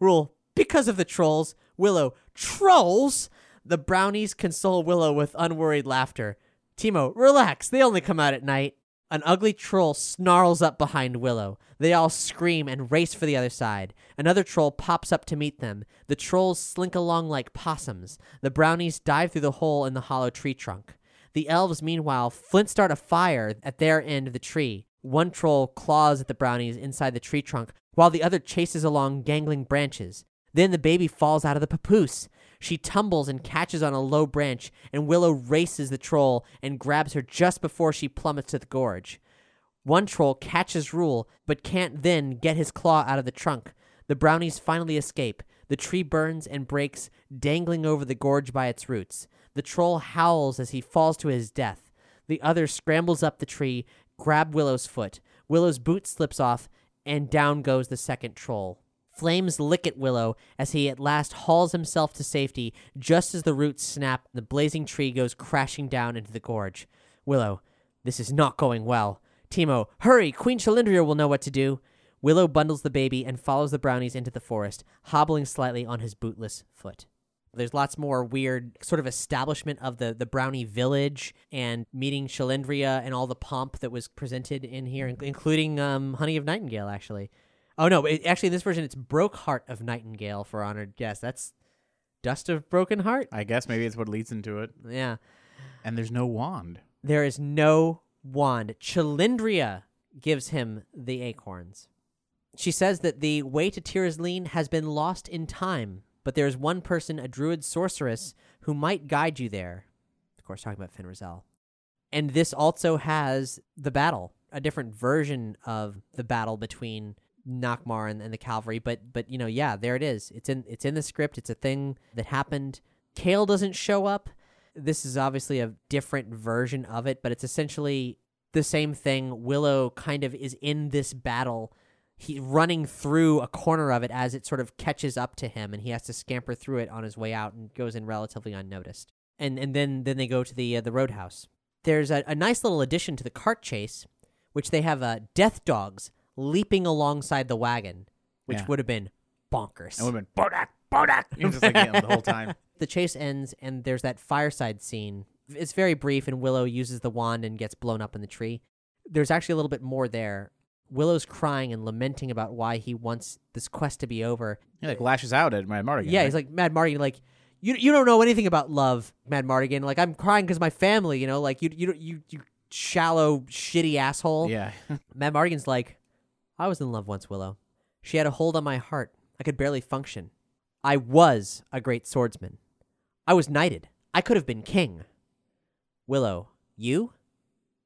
Rool, because of the trolls. Willow, trolls? The brownies console Willow with unworried laughter. Teemo, relax. They only come out at night. An ugly troll snarls up behind Willow. They all scream and race for the other side. Another troll pops up to meet them. The trolls slink along like possums. The brownies dive through the hole in the hollow tree trunk. The elves, meanwhile, flint start a fire at their end of the tree. One troll claws at the brownies inside the tree trunk, while the other chases along gangling branches. Then the baby falls out of the papoose. She tumbles and catches on a low branch, and Willow races the troll and grabs her just before she plummets to the gorge. One troll catches Rool, but can't then get his claw out of the trunk. The brownies finally escape. The tree burns and breaks, dangling over the gorge by its roots. The troll howls as he falls to his death. The other scrambles up the tree, grab Willow's foot. Willow's boot slips off, and down goes the second troll. Flames lick at Willow as he at last hauls himself to safety just as the roots snap and the blazing tree goes crashing down into the gorge. Willow, this is not going well. Teemo, hurry! Queen Cherlindrea will know what to do. Willow bundles the baby and follows the brownies into the forest, hobbling slightly on his bootless foot. There's lots more weird sort of establishment of the, the brownie village and meeting Cherlindrea and all the pomp that was presented in here, including um, Honey of Nightingale, actually. Oh no! It, actually, in this version, it's Broke Heart of Nightingale for honored guest. That's Dust of Broken Heart. I guess maybe it's what leads into it. Yeah. And there's no wand. There is no wand. Cherlindrea gives him the acorns. She says that the way to Tir Asleen has been lost in time, but there is one person, a druid sorceress, who might guide you there. Of course, talking about Fin Raziel. And this also has the battle, a different version of the battle between Nockmaar and, and the cavalry. But but you know, yeah, there it is. It's in it's in the script. It's a thing that happened. Kael doesn't show up. This is obviously a different version of it, but it's essentially the same thing. Willow kind of is in this battle. He's running through a corner of it as it sort of catches up to him, and he has to scamper through it on his way out and goes in relatively unnoticed. And and then then they go to the uh, the roadhouse. There's a, a nice little addition to the cart chase, which they have uh, death dogs leaping alongside the wagon, which Yeah. would have been bonkers. It would have been Bodak, Bodak. You're just like yeah, the whole time. the chase ends, and there's that fireside scene. It's very brief, and Willow uses the wand and gets blown up in the tree. There's actually a little bit more there. Willow's crying and lamenting about why he wants this quest to be over. He like lashes out at Madmartigan. Yeah, right? he's like Madmartigan, like you you don't know anything about love, Madmartigan. Like I'm crying because my family, you know, like you you you you shallow shitty asshole. yeah. Madmartigan's like, I was in love once, Willow. She had a hold on my heart. I could barely function. I was a great swordsman. I was knighted. I could have been king. Willow, you?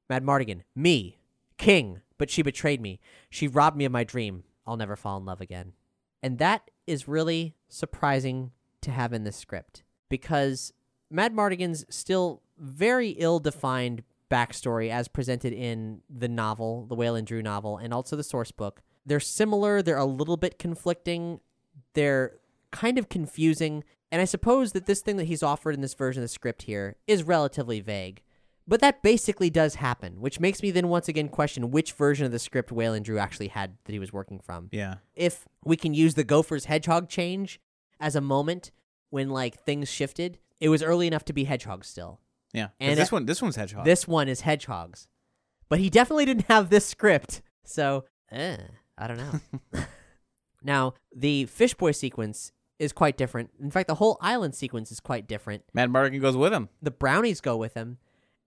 Madmartigan, me, king, but she betrayed me. She robbed me of my dream. I'll never fall in love again. And that is really surprising to have in this script because Madmartigan's still very ill defined backstory as presented in the novel, the Wayland Drew novel, and also the source book. They're similar, they're a little bit conflicting, they're kind of confusing, and I suppose that this thing that he's offered in this version of the script here is relatively vague. But that basically does happen, which makes me then once again question which version of the script Wayland Drew actually had that he was working from. Yeah. If we can use the Gophers Hedgehog change as a moment when like things shifted, it was early enough to be hedgehog still. Yeah. And this one this one's hedgehog. This one is hedgehogs. But he definitely didn't have this script. So, eh, I don't know. now, the Fish Boy sequence is quite different. In fact, the whole island sequence is quite different. Madmartigan goes with him. The brownies go with him,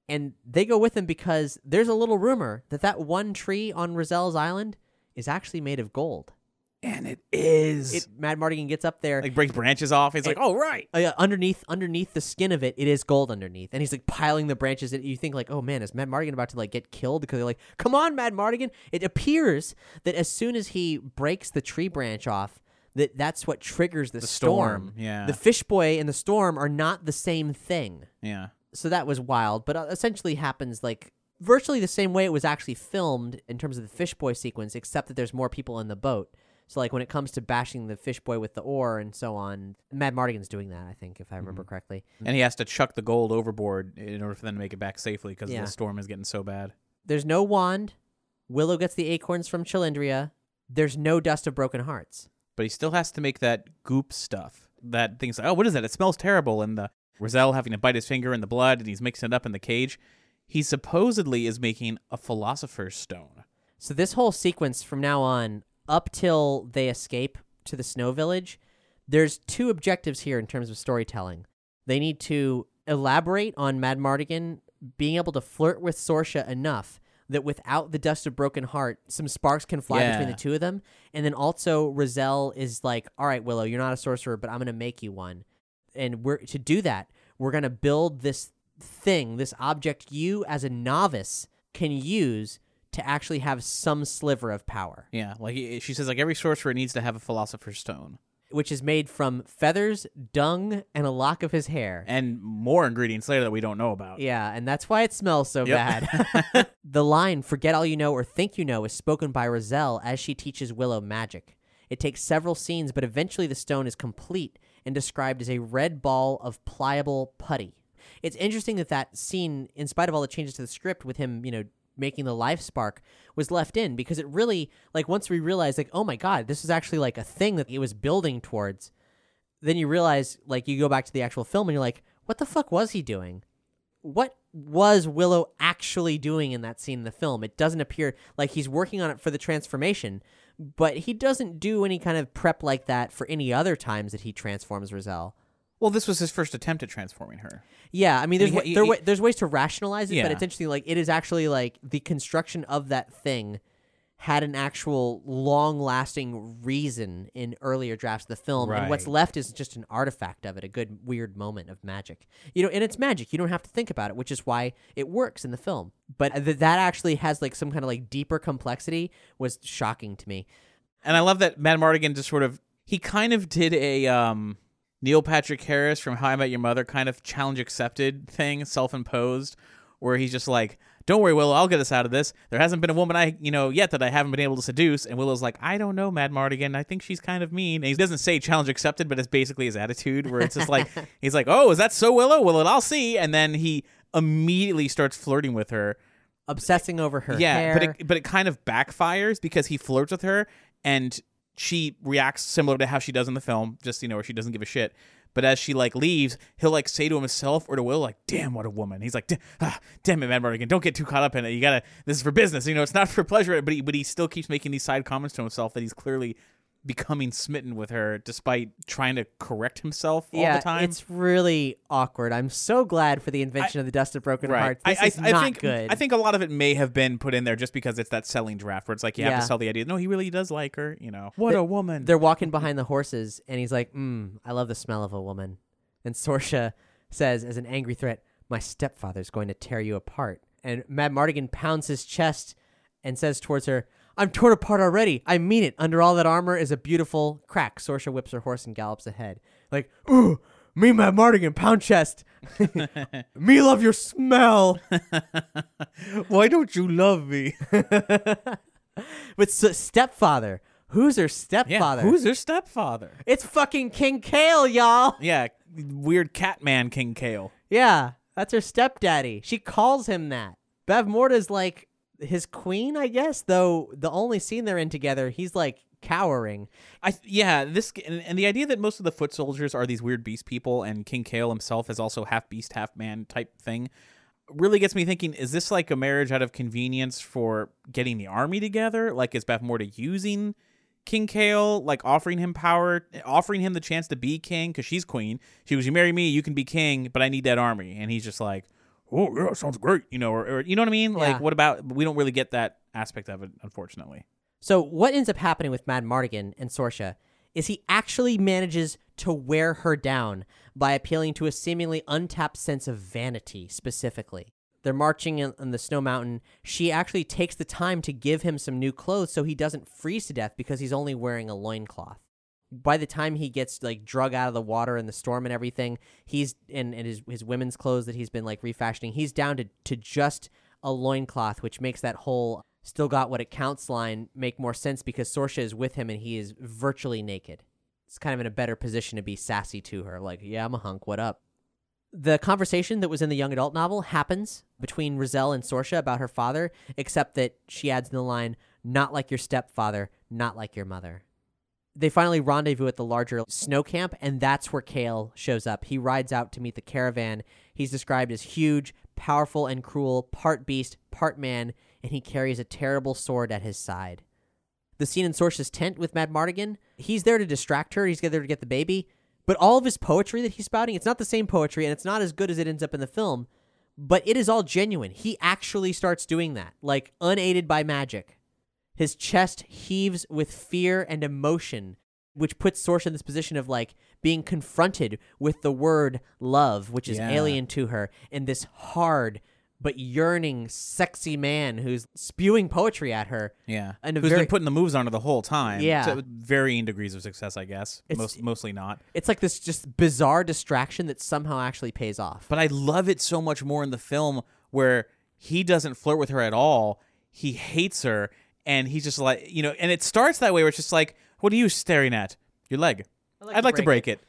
and they go with him because there's a little rumor that that one tree on Raziel's island is actually made of gold. And it is. It, Madmartigan gets up there. like breaks branches off. He's like, "Oh right." uh, underneath underneath the skin of it, it is gold underneath, and he's like piling the branches. And you think like, oh man, is Madmartigan about to like get killed? Because they're like, come on, Madmartigan. It appears that as soon as he breaks the tree branch off, that that's what triggers the, The storm, yeah. the fish boy and the storm are not the same thing. Yeah. So that was wild, but uh, essentially happens like virtually the same way it was actually filmed in terms of the fish boy sequence, except that there's more people in the boat. So like when it comes to bashing the fish boy with the oar and so on, Madmartigan's doing that, I think, if I remember Mm-hmm. correctly. And he has to chuck the gold overboard in order for them to make it back safely because Yeah. the storm is getting so bad. There's no wand. Willow gets the acorns from Cherlindrea. There's no dust of broken hearts. But he still has to make that goop stuff. That thing's like, oh, what is that? It smells terrible. And the Raziel having to bite his finger in the blood and he's mixing it up in the cage. He supposedly is making a philosopher's stone. So this whole sequence from now on, up till they escape to the snow village, there's two objectives here in terms of storytelling. They need to elaborate on Madmartigan being able to flirt with Sorsha enough that without the dust of broken heart, some sparks can fly between the two of them. And then also Raziel is like, "All right, Willow, you're not a sorcerer, but I'm going to make you one." And we're to do that, we're going to build this thing, this object you as a novice can use to actually have some sliver of power, Yeah, like she says, like every sorcerer needs to have a philosopher's stone which is made from feathers, dung, and a lock of his hair. and more ingredients later that we don't know about. Yeah, and that's why it smells so Yep. bad. the line, forget all you know or think you know, is spoken by Raziel as she teaches Willow magic. It takes several scenes, but eventually the stone is complete and described as a red ball of pliable putty. It's interesting that that scene, in spite of all the changes to the script with him, you know, making the life spark, was left in because it really, like, once we realized, like, oh my god, this is actually like a thing that he was building towards, then you realize, like, you go back to the actual film and you're like, what the fuck was he doing? what was Willow actually doing in that scene in the film? It doesn't appear like he's working on it for the transformation, but he doesn't do any kind of prep like that for any other times that he transforms Raziel. Well, this was his first attempt at transforming her. Yeah, I mean, there's he- there, he- wa- there's ways to rationalize it, but it's interesting. Like it is actually like the construction of that thing had an actual long-lasting reason in earlier drafts of the film, and what's left is just an artifact of it, a good weird moment of magic. You know, and it's magic. You don't have to think about it, which is why it works in the film. But th- that actually has like some kind of like deeper complexity was shocking to me. And I love that Madmartigan just sort of he kind of did a um Neil Patrick Harris from How I Met Your Mother kind of challenge accepted thing, self imposed, where he's just like, Don't worry, Willow, I'll get us out of this. There hasn't been a woman I you know yet that I haven't been able to seduce. And Willow's like, I don't know, Madmartigan. I think she's kind of mean. And he doesn't say challenge accepted, but it's basically his attitude where it's just like he's like, Oh, is that so Willow? Well I'll see. And then he immediately starts flirting with her. Obsessing over her yeah, hair. but it but it kind of backfires because he flirts with her and she reacts similar to how she does in the film, just you know, where she doesn't give a shit. But as she like leaves, he'll like say to himself or to Will, like, "Damn, what a woman." He's like, ah, "Damn it, Mardigan, don't get too caught up in it. You gotta. This is for business. You know, it's not for pleasure." But he but he still keeps making these side comments to himself that he's clearly becoming smitten with her, despite trying to correct himself all yeah, the time. it's really awkward. I'm so glad for the invention of the Dust of Broken Hearts. This I, is I, not think, good. I think a lot of it may have been put in there just because it's that selling draft where it's like you have to sell the idea. No, he really does like her. You know, what a woman. They're walking behind the horses, and he's like, mm, I love the smell of a woman. And Sorsha says, as an angry threat, My stepfather's going to tear you apart. And Madmartigan pounds his chest and says towards her, I'm torn apart already. I mean it. Under all that armor is a beautiful crack. Sorsha whips her horse and gallops ahead. Like, ooh, me, Madmartigan, pound chest. me love your smell. Why don't you love me? But s- stepfather. Who's her stepfather? Yeah, Who's her stepfather? It's fucking King Kael, y'all. Yeah, weird Catman King Kael. Yeah. That's her stepdaddy. She calls him that. Bavmorda's like his queen, I guess. Though the only scene they're in together, he's like cowering. I yeah, this and, and the idea that most of the foot soldiers are these weird beast people, and King Kael himself is also half beast, half man type thing, really gets me thinking: Is this like a marriage out of convenience for getting the army together? Like, is Bavmorda using King Kael, like offering him power, offering him the chance to be king because she's queen? She was, "You marry me, you can be king, but I need that army," and he's just like. Oh yeah, sounds great. You know, or, or you know what I mean? Like, Yeah. what about? We don't really get that aspect of it, unfortunately. So what ends up happening with Madmartigan and Sorsha is he actually manages to wear her down by appealing to a seemingly untapped sense of vanity specifically. They're marching in, on the snow mountain. She actually takes the time to give him some new clothes so he doesn't freeze to death because he's only wearing a loincloth. By the time he gets like drug out of the water in the storm and everything, he's in, in his his women's clothes that he's been like refashioning. He's down to, to just a loincloth, which makes that whole still got what it counts line make more sense because Sorsha is with him and he is virtually naked. It's kind of in a better position to be sassy to her, like, yeah, I'm a hunk, what up? The conversation that was in the young adult novel happens between Raziel and Sorsha about her father, except that she adds in the line, not like your stepfather, not like your mother. They finally rendezvous at the larger snow camp, and that's where Kael shows up. He rides out to meet the caravan. He's described as huge, powerful, and cruel, part beast, part man, and he carries a terrible sword at his side. The scene in Sorsha's tent with Madmartigan, he's there to distract her, he's there to get the baby, but all of his poetry that he's spouting, it's not the same poetry, and it's not as good as it ends up in the film, but it is all genuine. He actually starts doing that, like unaided by magic. His chest heaves with fear and emotion, which puts Sorsha in this position of like being confronted with the word love, which is Yeah. alien to her, and this hard but yearning, sexy man who's spewing poetry at her. Yeah, And a who's very- been putting the moves on her the whole time. Yeah. to varying degrees of success, I guess. It's- Most mostly not. It's like this just bizarre distraction that somehow actually pays off. But I love it so much more in the film where he doesn't flirt with her at all. He hates her, and he's just like you know. And it starts that way where it's just like, "What are you staring at? Your leg? like I'd to like to break break it."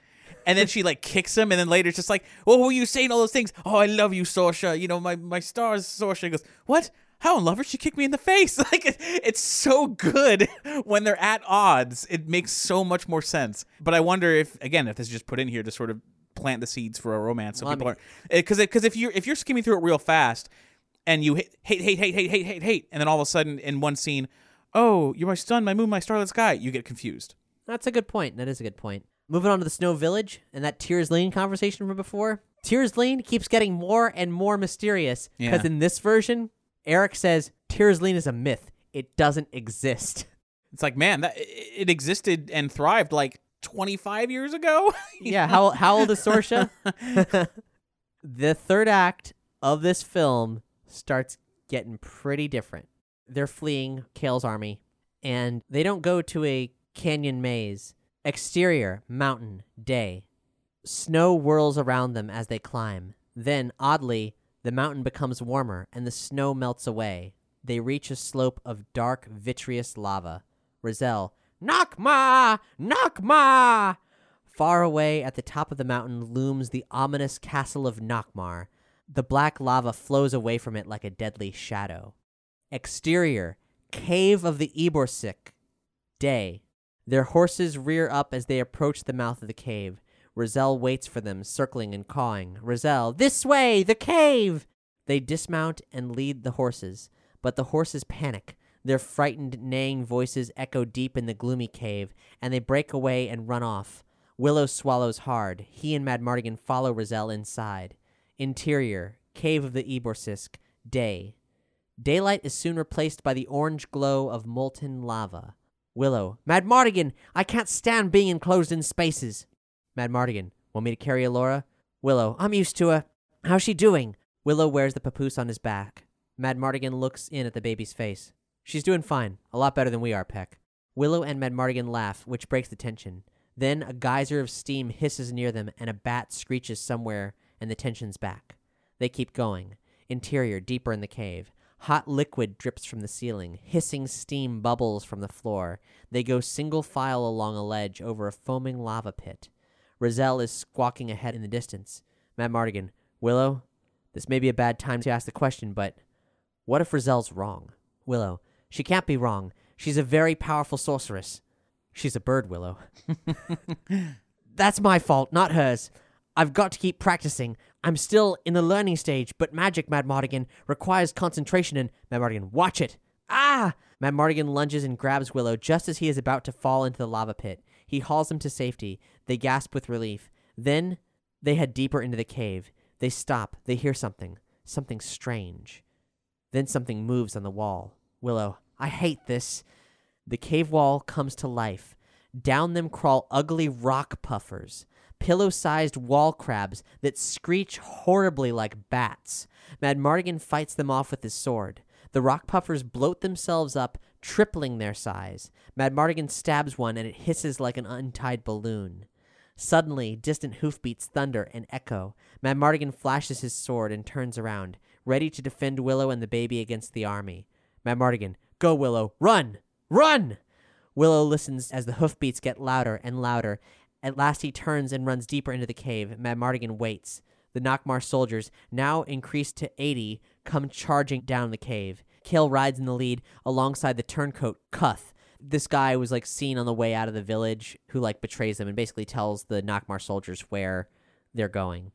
And then she like kicks him, and then later it's just like, "What were you saying all those things? Oh, I love you, Sorsha. You know my my stars, Sorsha." He goes, "What? How in love her? She kicked me in the face." Like it, it's so good when they're at odds. It makes so much more sense. But I wonder if again if this is just put in here to sort of plant the seeds for a romance, so Well, I people mean- are eh, because because if you're if you're skimming through it real fast and you hate hate hate hate hate hate hate hate, and then all of a sudden in one scene, oh, you're my sun, my moon, my starlit sky, you get confused. That's a good point. That is a good point. Moving on to the Snow Village and that Tir Asleen conversation from before. Tir Asleen keeps getting more and more mysterious because Yeah. in this version, Airk says Tir Asleen is a myth. It doesn't exist. It's like man, that it existed and thrived like 25 years ago. yeah, how how old is Sorsha? the third act of this film starts getting pretty different. They're fleeing Kael's army, and they don't go to a canyon maze. Exterior, mountain, day. Snow whirls around them as they climb. Then, oddly, the mountain becomes warmer and the snow melts away. They reach a slope of dark, vitreous lava. Raziel, Nockmaar! Nockmaar! Far away at the top of the mountain looms the ominous castle of Nockmaar. The black lava flows away from it like a deadly shadow. Exterior, cave of the Eborsisk. Day. Their horses rear up as they approach the mouth of the cave. Raziel waits for them, circling and cawing. Raziel, this way, the cave! They dismount and lead the horses, but the horses panic. Their frightened, neighing voices echo deep in the gloomy cave, and they break away and run off. Willow swallows hard. He and Madmartigan follow Raziel inside. Interior, cave of the Eborsisk, day. Daylight is soon replaced by the orange glow of molten lava. Willow, Madmartigan, I can't stand being enclosed in spaces. Madmartigan, want me to carry Elora? Willow, I'm used to her. How's she doing? Willow wears the papoose on his back. Madmartigan looks in at the baby's face. She's doing fine, a lot better than we are, Peck. Willow and Madmartigan laugh, which breaks the tension. Then a geyser of steam hisses near them, and a bat screeches somewhere, and the tension's back. They keep going. Interior, deeper in the cave. Hot liquid drips from the ceiling. Hissing steam bubbles from the floor. They go single file along a ledge over a foaming lava pit. Raziel is squawking ahead in the distance. Madmartigan, Willow, This may be a bad time to ask the question, but what if Raziel's wrong? Willow, she can't be wrong. She's a very powerful sorceress. She's a bird, Willow. That's my fault, not hers. I've got to keep practicing. I'm still in the learning stage, but magic, Madmartigan, requires concentration and Madmartigan, watch it. Ah! Madmartigan lunges and grabs Willow just as he is about to fall into the lava pit. He hauls him to safety. They gasp with relief. Then they head deeper into the cave. They stop. They hear something. Something strange. Then something moves on the wall. Willow, I hate this. The cave wall comes to life. Down them crawl ugly rock puffers, pillow sized wall crabs that screech horribly like bats. Mad Madmartigan fights them off with his sword. The rock puffers bloat themselves up, tripling their size. Mad Madmartigan stabs one and it hisses like an untied balloon. Suddenly, distant hoofbeats thunder and echo. Mad Madmartigan flashes his sword and turns around, ready to defend Willow and the baby against the army. Mad Madmartigan, go, Willow, run! Run! Willow listens as the hoofbeats get louder and louder. At last he turns and runs deeper into the cave. Madmartigan waits. The Nockmaar soldiers, now increased to 80, come charging down the cave. Kael rides in the lead alongside the turncoat, Cuth. This guy was like seen on the way out of the village who like betrays them and basically tells the Nockmaar soldiers where they're going.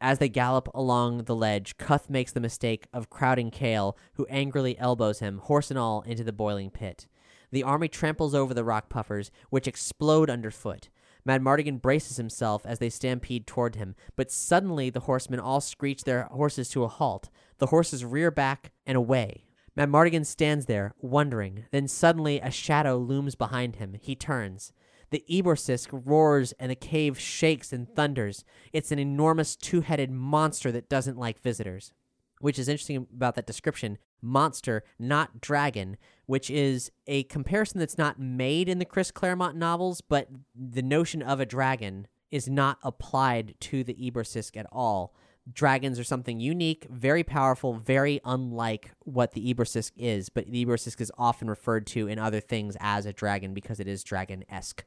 As they gallop along the ledge, Cuth makes the mistake of crowding Kael, who angrily elbows him, horse and all, into the boiling pit. The army tramples over the rock puffers, which explode underfoot. Madmartigan braces himself as they stampede toward him, but suddenly the horsemen all screech their horses to a halt. The horses rear back and away. Madmartigan stands there, wondering. Then suddenly a shadow looms behind him. He turns. The Eborsisk roars and the cave shakes and thunders. It's an enormous two headed monster that doesn't like visitors. Which is interesting about that description monster, not dragon, which is a comparison that's not made in the Chris Claremont novels, but the notion of a dragon is not applied to the Eborsisk at all. Dragons are something unique, very powerful, very unlike what the Eborsisk is, but the Eborsisk is often referred to in other things as a dragon because it is dragon esque.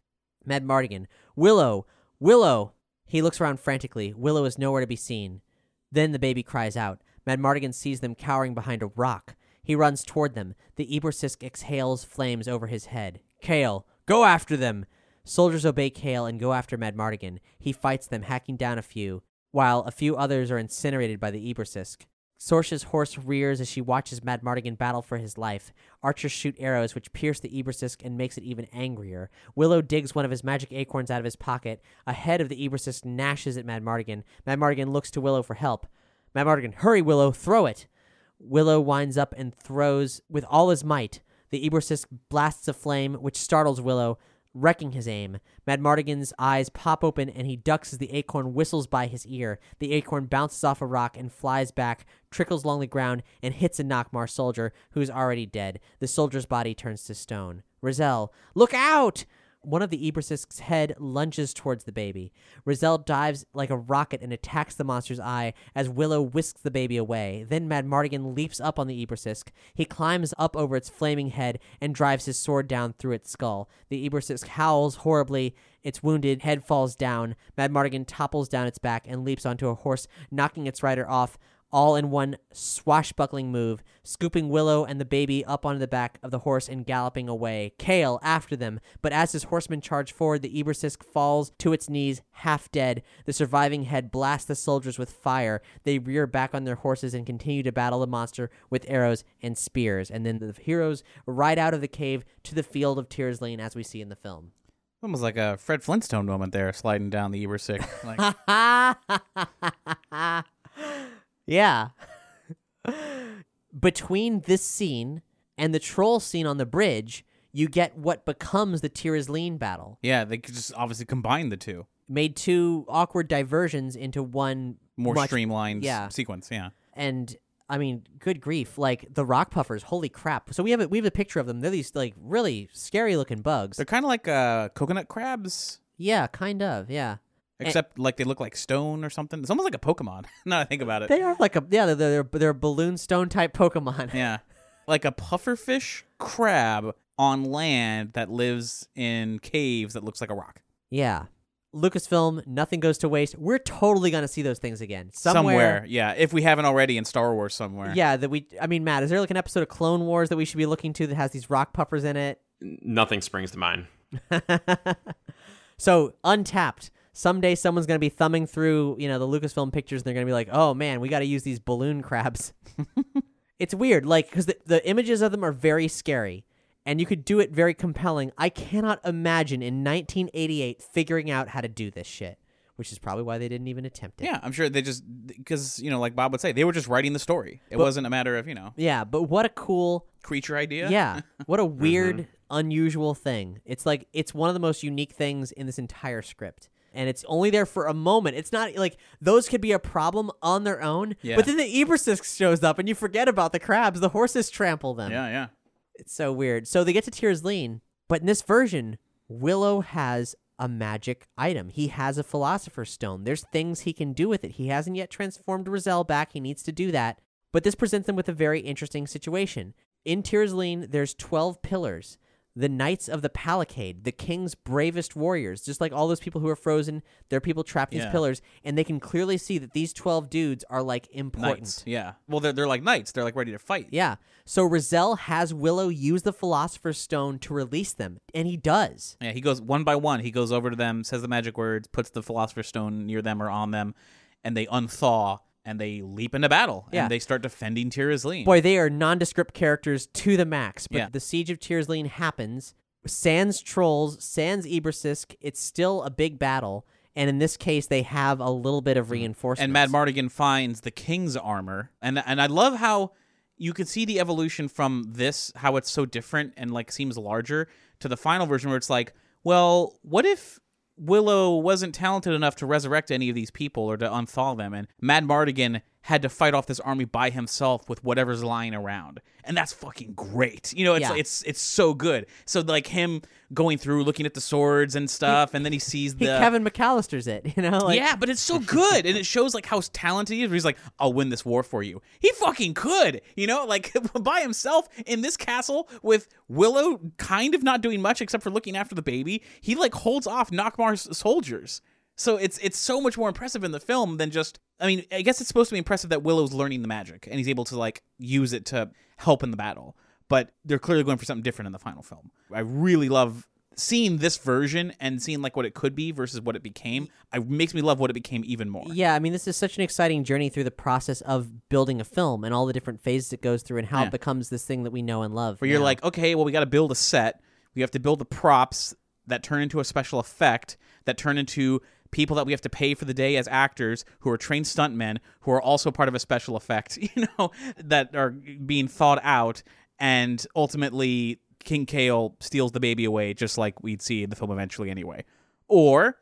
Madmartigan, Willow, Willow! He looks around frantically. Willow is nowhere to be seen. Then the baby cries out. Madmartigan sees them cowering behind a rock. He runs toward them. The Eborsisk exhales flames over his head. Kael, go after them! Soldiers obey Kael and go after Madmartigan. He fights them, hacking down a few, while a few others are incinerated by the Eborsisk. Sorsha's horse rears as she watches Madmartigan battle for his life. Archers shoot arrows which pierce the Eborsisk and makes it even angrier. Willow digs one of his magic acorns out of his pocket. A head of the Eborsisk gnashes at Mad Mardigan. Madmartigan. Madmartigan looks to Willow for help. Madmartigan, hurry, Willow, throw it! Willow winds up and throws with all his might. The Eborsisk blasts a flame, which startles Willow, wrecking his aim. Madmartigan's eyes pop open and he ducks as the acorn whistles by his ear. The acorn bounces off a rock and flies back, trickles along the ground, and hits a Nockmaar soldier who's already dead. The soldier's body turns to stone. Raziel, look out! One of the Eborsisk's head lunges towards the baby. Raziel dives like a rocket and attacks the monster's eye as Willow whisks the baby away. Then Madmartigan leaps up on the Eborsisk. He climbs up over its flaming head and drives his sword down through its skull. The Eborsisk howls horribly. Its wounded head falls down. Madmartigan topples down its back and leaps onto a horse, knocking its rider off all in one swashbuckling move, scooping Willow and the baby up onto the back of the horse and galloping away. Kael after them, but as his horsemen charge forward, the Eborsisk falls to its knees, half dead. The surviving head blasts the soldiers with fire. They rear back on their horses and continue to battle the monster with arrows and spears. And then the heroes ride out of the cave to the field of Tears Lane as we see in the film. Almost like a Fred Flintstone moment there, sliding down the Eborsisk. Like, Yeah. Between this scene and the troll scene on the bridge, you get what becomes the Tir Asleen battle. yeah, they could just obviously combine the two. Made two awkward diversions into one More much- streamlined Yeah. sequence, yeah. And I mean, good grief! Like the rock puffers, holy crap! So we have a, we have a picture of them. They're these like really scary looking bugs. They're kind of like uh, coconut crabs, yeah, kind of. Yeah, Eh. except like they look like stone or something. It's almost like a Pokemon. now that I think about it. they are like a yeah. They're they're, they're balloon stone type Pokemon. Yeah. Like a pufferfish crab on land that lives in caves that looks like a rock. yeah. Lucasfilm, nothing goes to waste. We're totally gonna see those things again somewhere. yeah. If we haven't already in Star Wars somewhere. Yeah, that we. I mean, Matt, is there like an episode of Clone Wars that we should be looking to that has these rock puffers in it? Nothing springs to mind. So untapped. Someday someone's gonna be thumbing through, you know, the Lucasfilm pictures, and they're gonna be like, "Oh man, we got to use these balloon crabs." it's weird, like because the, the images of them are very scary, and you could do it very compelling. I cannot imagine in 1988 figuring out how to do this shit, which is probably why they didn't even attempt it. Yeah, I'm sure they just because you know, like Bob would say, they were just writing the story. It But- wasn't a matter of you know Yeah, but what a cool creature idea. Yeah. What a mm-hmm. weird, unusual thing. It's like it's one of the most unique things in this entire script. And it's only there for a moment. It's not like those could be a problem on their own. Yeah. But then the Eborsisk shows up and you forget about the crabs. The horses trample them. yeah, yeah. It's so weird. So they get to Tir Asleen, but in this version, Willow has a magic item. He has a Philosopher's Stone. There's things he can do with it. He hasn't yet transformed Raziel back. He needs to do that. But this presents them with a very interesting situation. In Tir Asleen, there's 12 pillars. The Knights of the Palicade, the king's bravest warriors, just like all those people who are frozen, there are people trapped in these Yeah. pillars, and they can clearly see that these 12 dudes are like important. Knights. Yeah. Well, they're they're like knights. They're like ready to fight. Yeah. So Raziel has Willow use the Philosopher's Stone to release them, and he does. Yeah, he goes one by one. He goes over to them, says the magic words, puts the philosopher's stone near them or on them, and they unthaw and they leap into battle. Yeah. And they start defending Tir Asleen. Boy, they are nondescript characters to the max. But Yeah. the Siege of Tir Asleen happens. Sans trolls, sans Eborsisk. It's still a big battle. And in this case, they have a little bit of mm-hmm. reinforcement. and Madmartigan finds the king's armor, and and I love how you can see the evolution from this, how it's so different and like seems larger, to the final version where it's like, well, what if Willow wasn't talented enough to resurrect any of these people or to unthaw them, and Madmartigan had to fight off this army by himself with whatever's lying around, and that's fucking great. You know, it's Yeah. it's it's so good. So like him going through, looking at the swords and stuff, and then he sees he the Kevin McAllister's it, you know? Like, yeah, but it's so good, and it shows like how talented he is. Where he's like, "I'll win this war for you." He fucking could, you know, like by himself in this castle with Willow kind of not doing much except for looking after the baby. He like holds off Nockmaar's soldiers. So it's it's so much more impressive in the film than just. I mean, I guess it's supposed to be impressive that Willow's learning the magic and he's able to like use it to help in the battle. But they're clearly going for something different in the final film. I really love seeing this version and seeing like what it could be versus what it became. It makes me love what it became even more. Yeah, I mean, this is such an exciting journey through the process of building a film and all the different phases it goes through and how Yeah. it becomes this thing that we know and love. where you're like, okay, well, we got to build a set. We have to build the props that turn into a special effect, that turn into people that we have to pay for the day as actors who are trained stuntmen who are also part of a special effect, you know, that are being thought out. And ultimately, King Kael steals the baby away, just like we'd see in the film eventually anyway. Or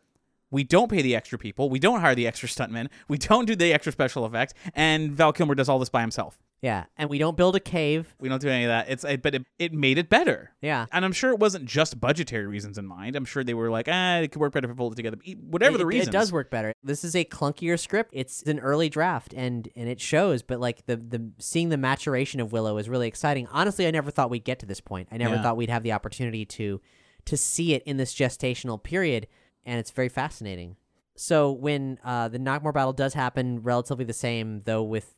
we don't pay the extra people, we don't hire the extra stuntmen, we don't do the extra special effects, and Val Kilmer does all this by himself. Yeah, and we don't build a cave. We don't do any of that. It's but it, it made it better. Yeah. and I'm sure it wasn't just budgetary reasons in mind. I'm sure they were like, ah, it could work better if we pulled it together. Whatever it, the reason, it does work better. This is a clunkier script. It's an early draft, and and it shows. But like the the seeing the maturation of Willow is really exciting. Honestly, I never thought we'd get to this point. I never Yeah. thought we'd have the opportunity to to see it in this gestational period, and it's very fascinating. So when uh, the Nockmaar battle does happen, relatively the same though, with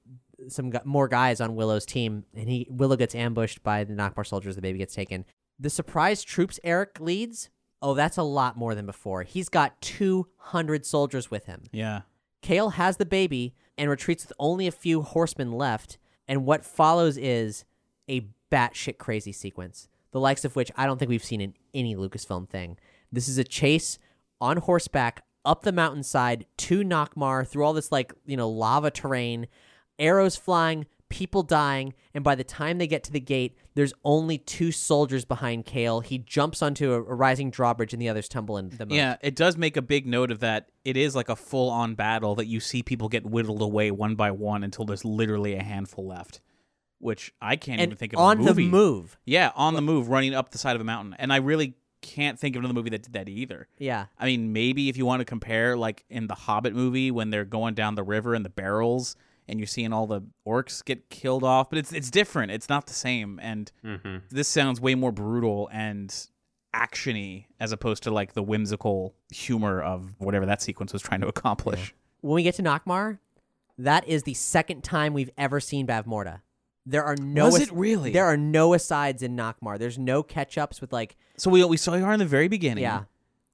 some gu- more guys on Willow's team, and he Willow gets ambushed by the Nockmaar soldiers. The baby gets taken. The surprise troops Airk leads. Oh, that's a lot more than before. He's got 200 soldiers with him. Yeah, Kael has the baby and retreats with only a few horsemen left, and what follows is a batshit crazy sequence, the likes of which I don't think we've seen in any Lucasfilm thing. This is a chase on horseback up the mountainside to Nockmaar through all this like you know lava terrain, arrows flying, people dying, and by the time they get to the gate, there's only two soldiers behind Kael. He jumps onto a, a rising drawbridge, and the others tumble into the moat. yeah. It does make a big note of that. It is like a full-on battle that you see people get whittled away one by one until there's literally a handful left, which I can't and even think of. on a the move. Yeah, on the move, running up the side of a mountain, and I really can't think of another movie that did that either. Yeah. I mean, maybe if you want to compare, like in the Hobbit movie, when they're going down the river in the barrels, and you're seeing all the orcs get killed off, but it's it's different. It's not the same, and Mm-hmm. this sounds way more brutal. And actiony as opposed to like the whimsical humor of whatever that sequence was trying to accomplish. When we get to Nockmaar, that is the second time we've ever seen Bavmorda. There are no Was as- it really? There are no asides in Nockmaar. There's no catch ups with like So we we saw her in the very beginning. Yeah.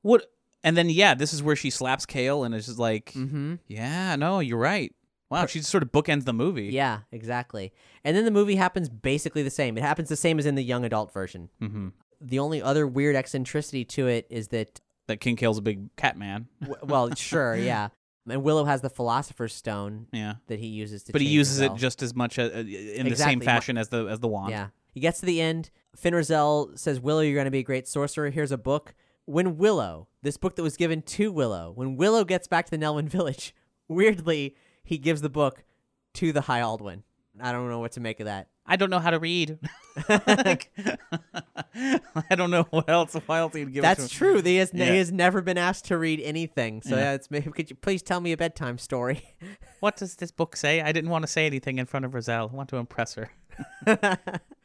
What? And then yeah, this is where she slaps Kael, and it's just like, mm-hmm. yeah, no, you're right. Wow, she just sort of bookends the movie. Yeah, exactly. And then the movie happens basically the same. It happens the same as in the young adult version. Mm-hmm. The only other weird eccentricity to it is that, That King Kael's a big cat man. w- well, sure, yeah. And Willow has the Philosopher's Stone Yeah. that he uses to. But he uses it just as much uh, in the same fashion as the as the wand. Yeah. He gets to the end. Fin Raziel says, Willow, you're going to be a great sorcerer. Here's a book. When Willow, this book that was given to Willow, when Willow gets back to the Nelwyn village, weirdly, he gives the book to the High Aldwin. I don't know what to make of that. I don't know how to read. Like, I don't know what else. Why else he'd give it to That's true. He has, Yeah. he has never been asked to read anything. So Yeah. it's, maybe, could you please tell me a bedtime story? What does this book say? I didn't want to say anything in front of Roselle. I want to impress her.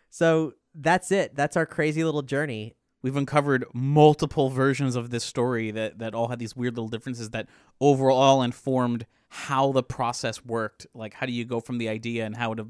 so that's it. That's our crazy little journey. We've uncovered multiple versions of this story that, that all had these weird little differences that overall informed how the process worked. Like, how do you go from the idea and how it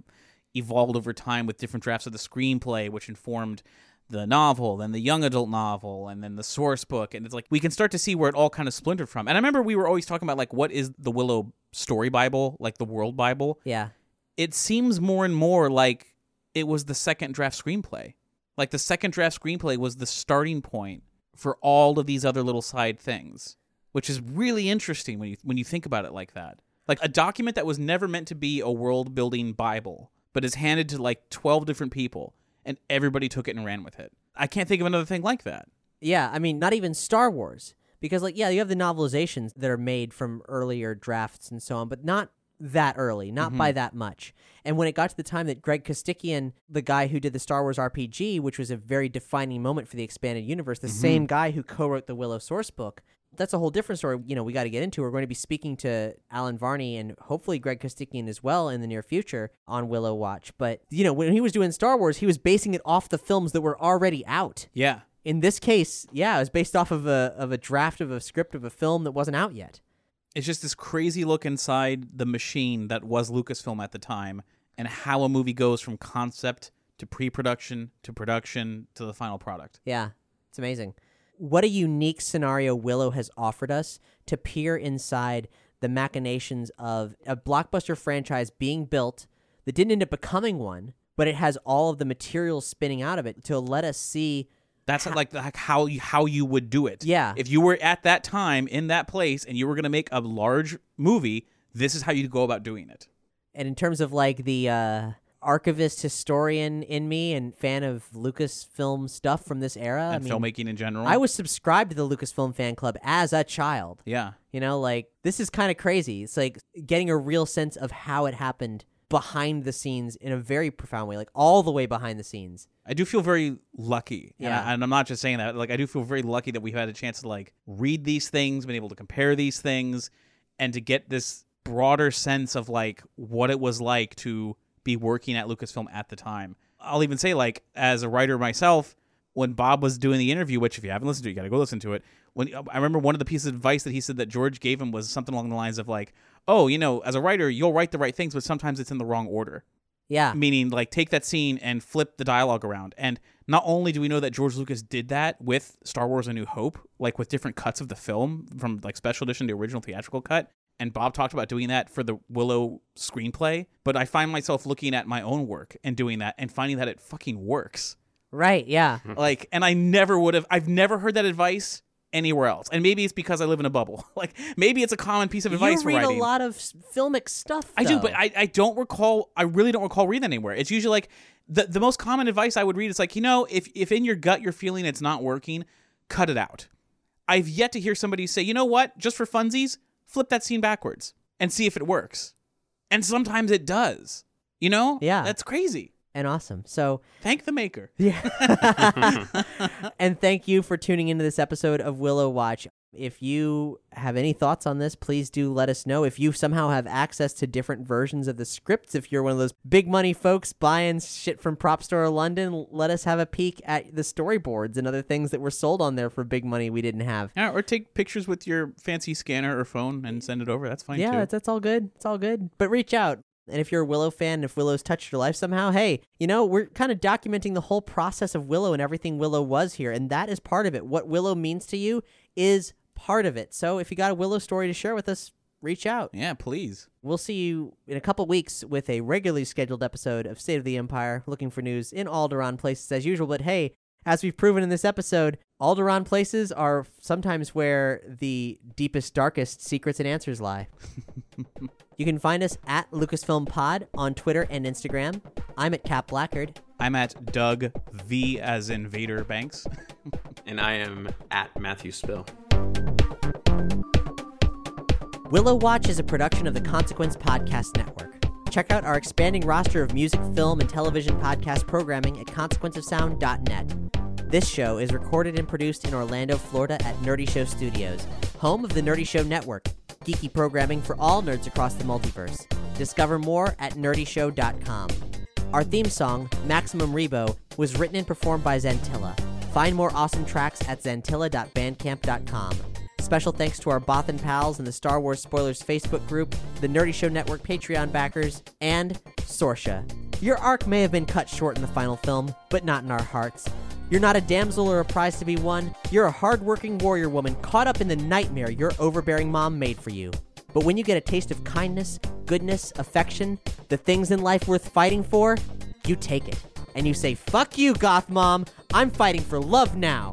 evolved over time with different drafts of the screenplay, which informed the novel, then the young adult novel, and then the source book. And it's like we can start to see where it all kind of splintered from. And I remember we were always talking about, like, what is the Willow story Bible, like the world Bible? Yeah. it seems more and more like it was the second draft screenplay. Like the second draft screenplay was the starting point for all of these other little side things, which is really interesting when you when you think about it like that. Like a document that was never meant to be a world building bible, but is handed to like 12 different people and everybody took it and ran with it. I can't think of another thing like that. Yeah, I mean, not even Star Wars. Because, like, yeah, you have the novelizations that are made from earlier drafts and so on, but not that early, not by mm-hmm. that much. And when it got to the time that Greg Costikyan, the guy who did the Star Wars RPG, which was a very defining moment for the expanded universe, the mm-hmm. same guy who co wrote the Willow source book, that's a whole different story. You know, we got to get into. We're going to be speaking to Allen Varney and hopefully Greg Costikyan as well in the near future on Willow Watch. But you know, when he was doing Star Wars, he was basing it off the films that were already out. Yeah. In this case, yeah, it was based off of a of a draft of a script of a film that wasn't out yet. It's just this crazy look inside the machine that was Lucasfilm at the time and how a movie goes from concept to pre-production to production to the final product. Yeah, it's amazing. What a unique scenario Willow has offered us to peer inside the machinations of a blockbuster franchise being built that didn't end up becoming one, but it has all of the materials spinning out of it to let us see. That's like, like how you how you would do it. Yeah. If you were at that time in that place and you were going to make a large movie, this is how you go about doing it. And in terms of like the uh, archivist historian in me and fan of Lucasfilm stuff from this era, and I mean, filmmaking in general. I was subscribed to the Lucasfilm fan club as a child. Yeah. You know, like this is kind of crazy. It's like getting a real sense of how it happened behind the scenes in a very profound way, like all the way behind the scenes. I do feel very lucky. And, Yeah. I, and I'm not just saying that. Like I do feel very lucky that we've had a chance to like read these things, been able to compare these things, and to get this broader sense of like what it was like to be working at Lucasfilm at the time. I'll even say like as a writer myself, when Bob was doing the interview, which if you haven't listened to, it, you got to go listen to it. When I remember one of the pieces of advice that he said that George gave him was something along the lines of like, "Oh, you know, as a writer, you'll write the right things, but sometimes it's in the wrong order." Yeah. meaning like take that scene and flip the dialogue around. And not only do we know that George Lucas did that with Star Wars: A New Hope, like with different cuts of the film from like special edition to original theatrical cut, and Bob talked about doing that for the Willow screenplay. But I find myself looking at my own work and doing that and finding that it fucking works. Right, yeah. Like, and I never would have. I've never heard that advice anywhere else. And maybe it's because I live in a bubble. Like, maybe it's a common piece of advice you read a lot of filmic stuff. I do, but I, I don't recall. I really don't recall reading anywhere. It's usually like the the most common advice I would read is like you know if if in your gut you're feeling it's not working, cut it out. I've yet to hear somebody say you know what just for funsies flip that scene backwards and see if it works, and sometimes it does. You know, Yeah. that's crazy. And awesome. So Thank the maker. yeah. and thank you for tuning into this episode of Willow Watch. If you have any thoughts on this, please do let us know. If you somehow have access to different versions of the scripts, if you're one of those big money folks buying shit from Prop Store London, let us have a peek at the storyboards and other things that were sold on there for big money we didn't have. Yeah, or take pictures with your fancy scanner or phone and send it over. That's fine yeah, too. that's, that's all good. It's all good. But reach out. And if you're a Willow fan, and if Willow's touched your life somehow, hey, you know, we're kind of documenting the whole process of Willow and everything Willow was here. And that is part of it. What Willow means to you is part of it. So if you got a Willow story to share with us, reach out. Yeah, please. We'll see you in a couple weeks with a regularly scheduled episode of State of the Empire, looking for news in Alderaan places as usual. But hey, as we've proven in this episode, Alderaan places are sometimes where the deepest, darkest secrets and answers lie. you can find us at Lucasfilm Pod on Twitter and Instagram. I'm at Cap Blackard. I'm at Doug V as in Vader Banks. And I am at Matthew Spill. Willow Watch is a production of the Consequence Podcast Network. Check out our expanding roster of music, film, and television podcast programming at consequenceofsound.net. This show is recorded and produced in Orlando, Florida at Nerdy Show Studios, home of the Nerdy Show Network, geeky programming for all nerds across the multiverse. Discover more at nerdyshow.com. Our theme song, Maximum Rebo, was written and performed by Zantilla. Find more awesome tracks at zantilla.bandcamp.com. Special thanks to our Bothan pals in the Star Wars Spoilers Facebook group, the Nerdy Show Network Patreon backers, and Sorsha. Your arc may have been cut short in the final film, but not in our hearts. You're not a damsel or a prize to be won. You're a hardworking warrior woman caught up in the nightmare your overbearing mom made for you. But when you get a taste of kindness, goodness, affection, the things in life worth fighting for, you take it. And you say, fuck you, goth mom. I'm fighting for love now.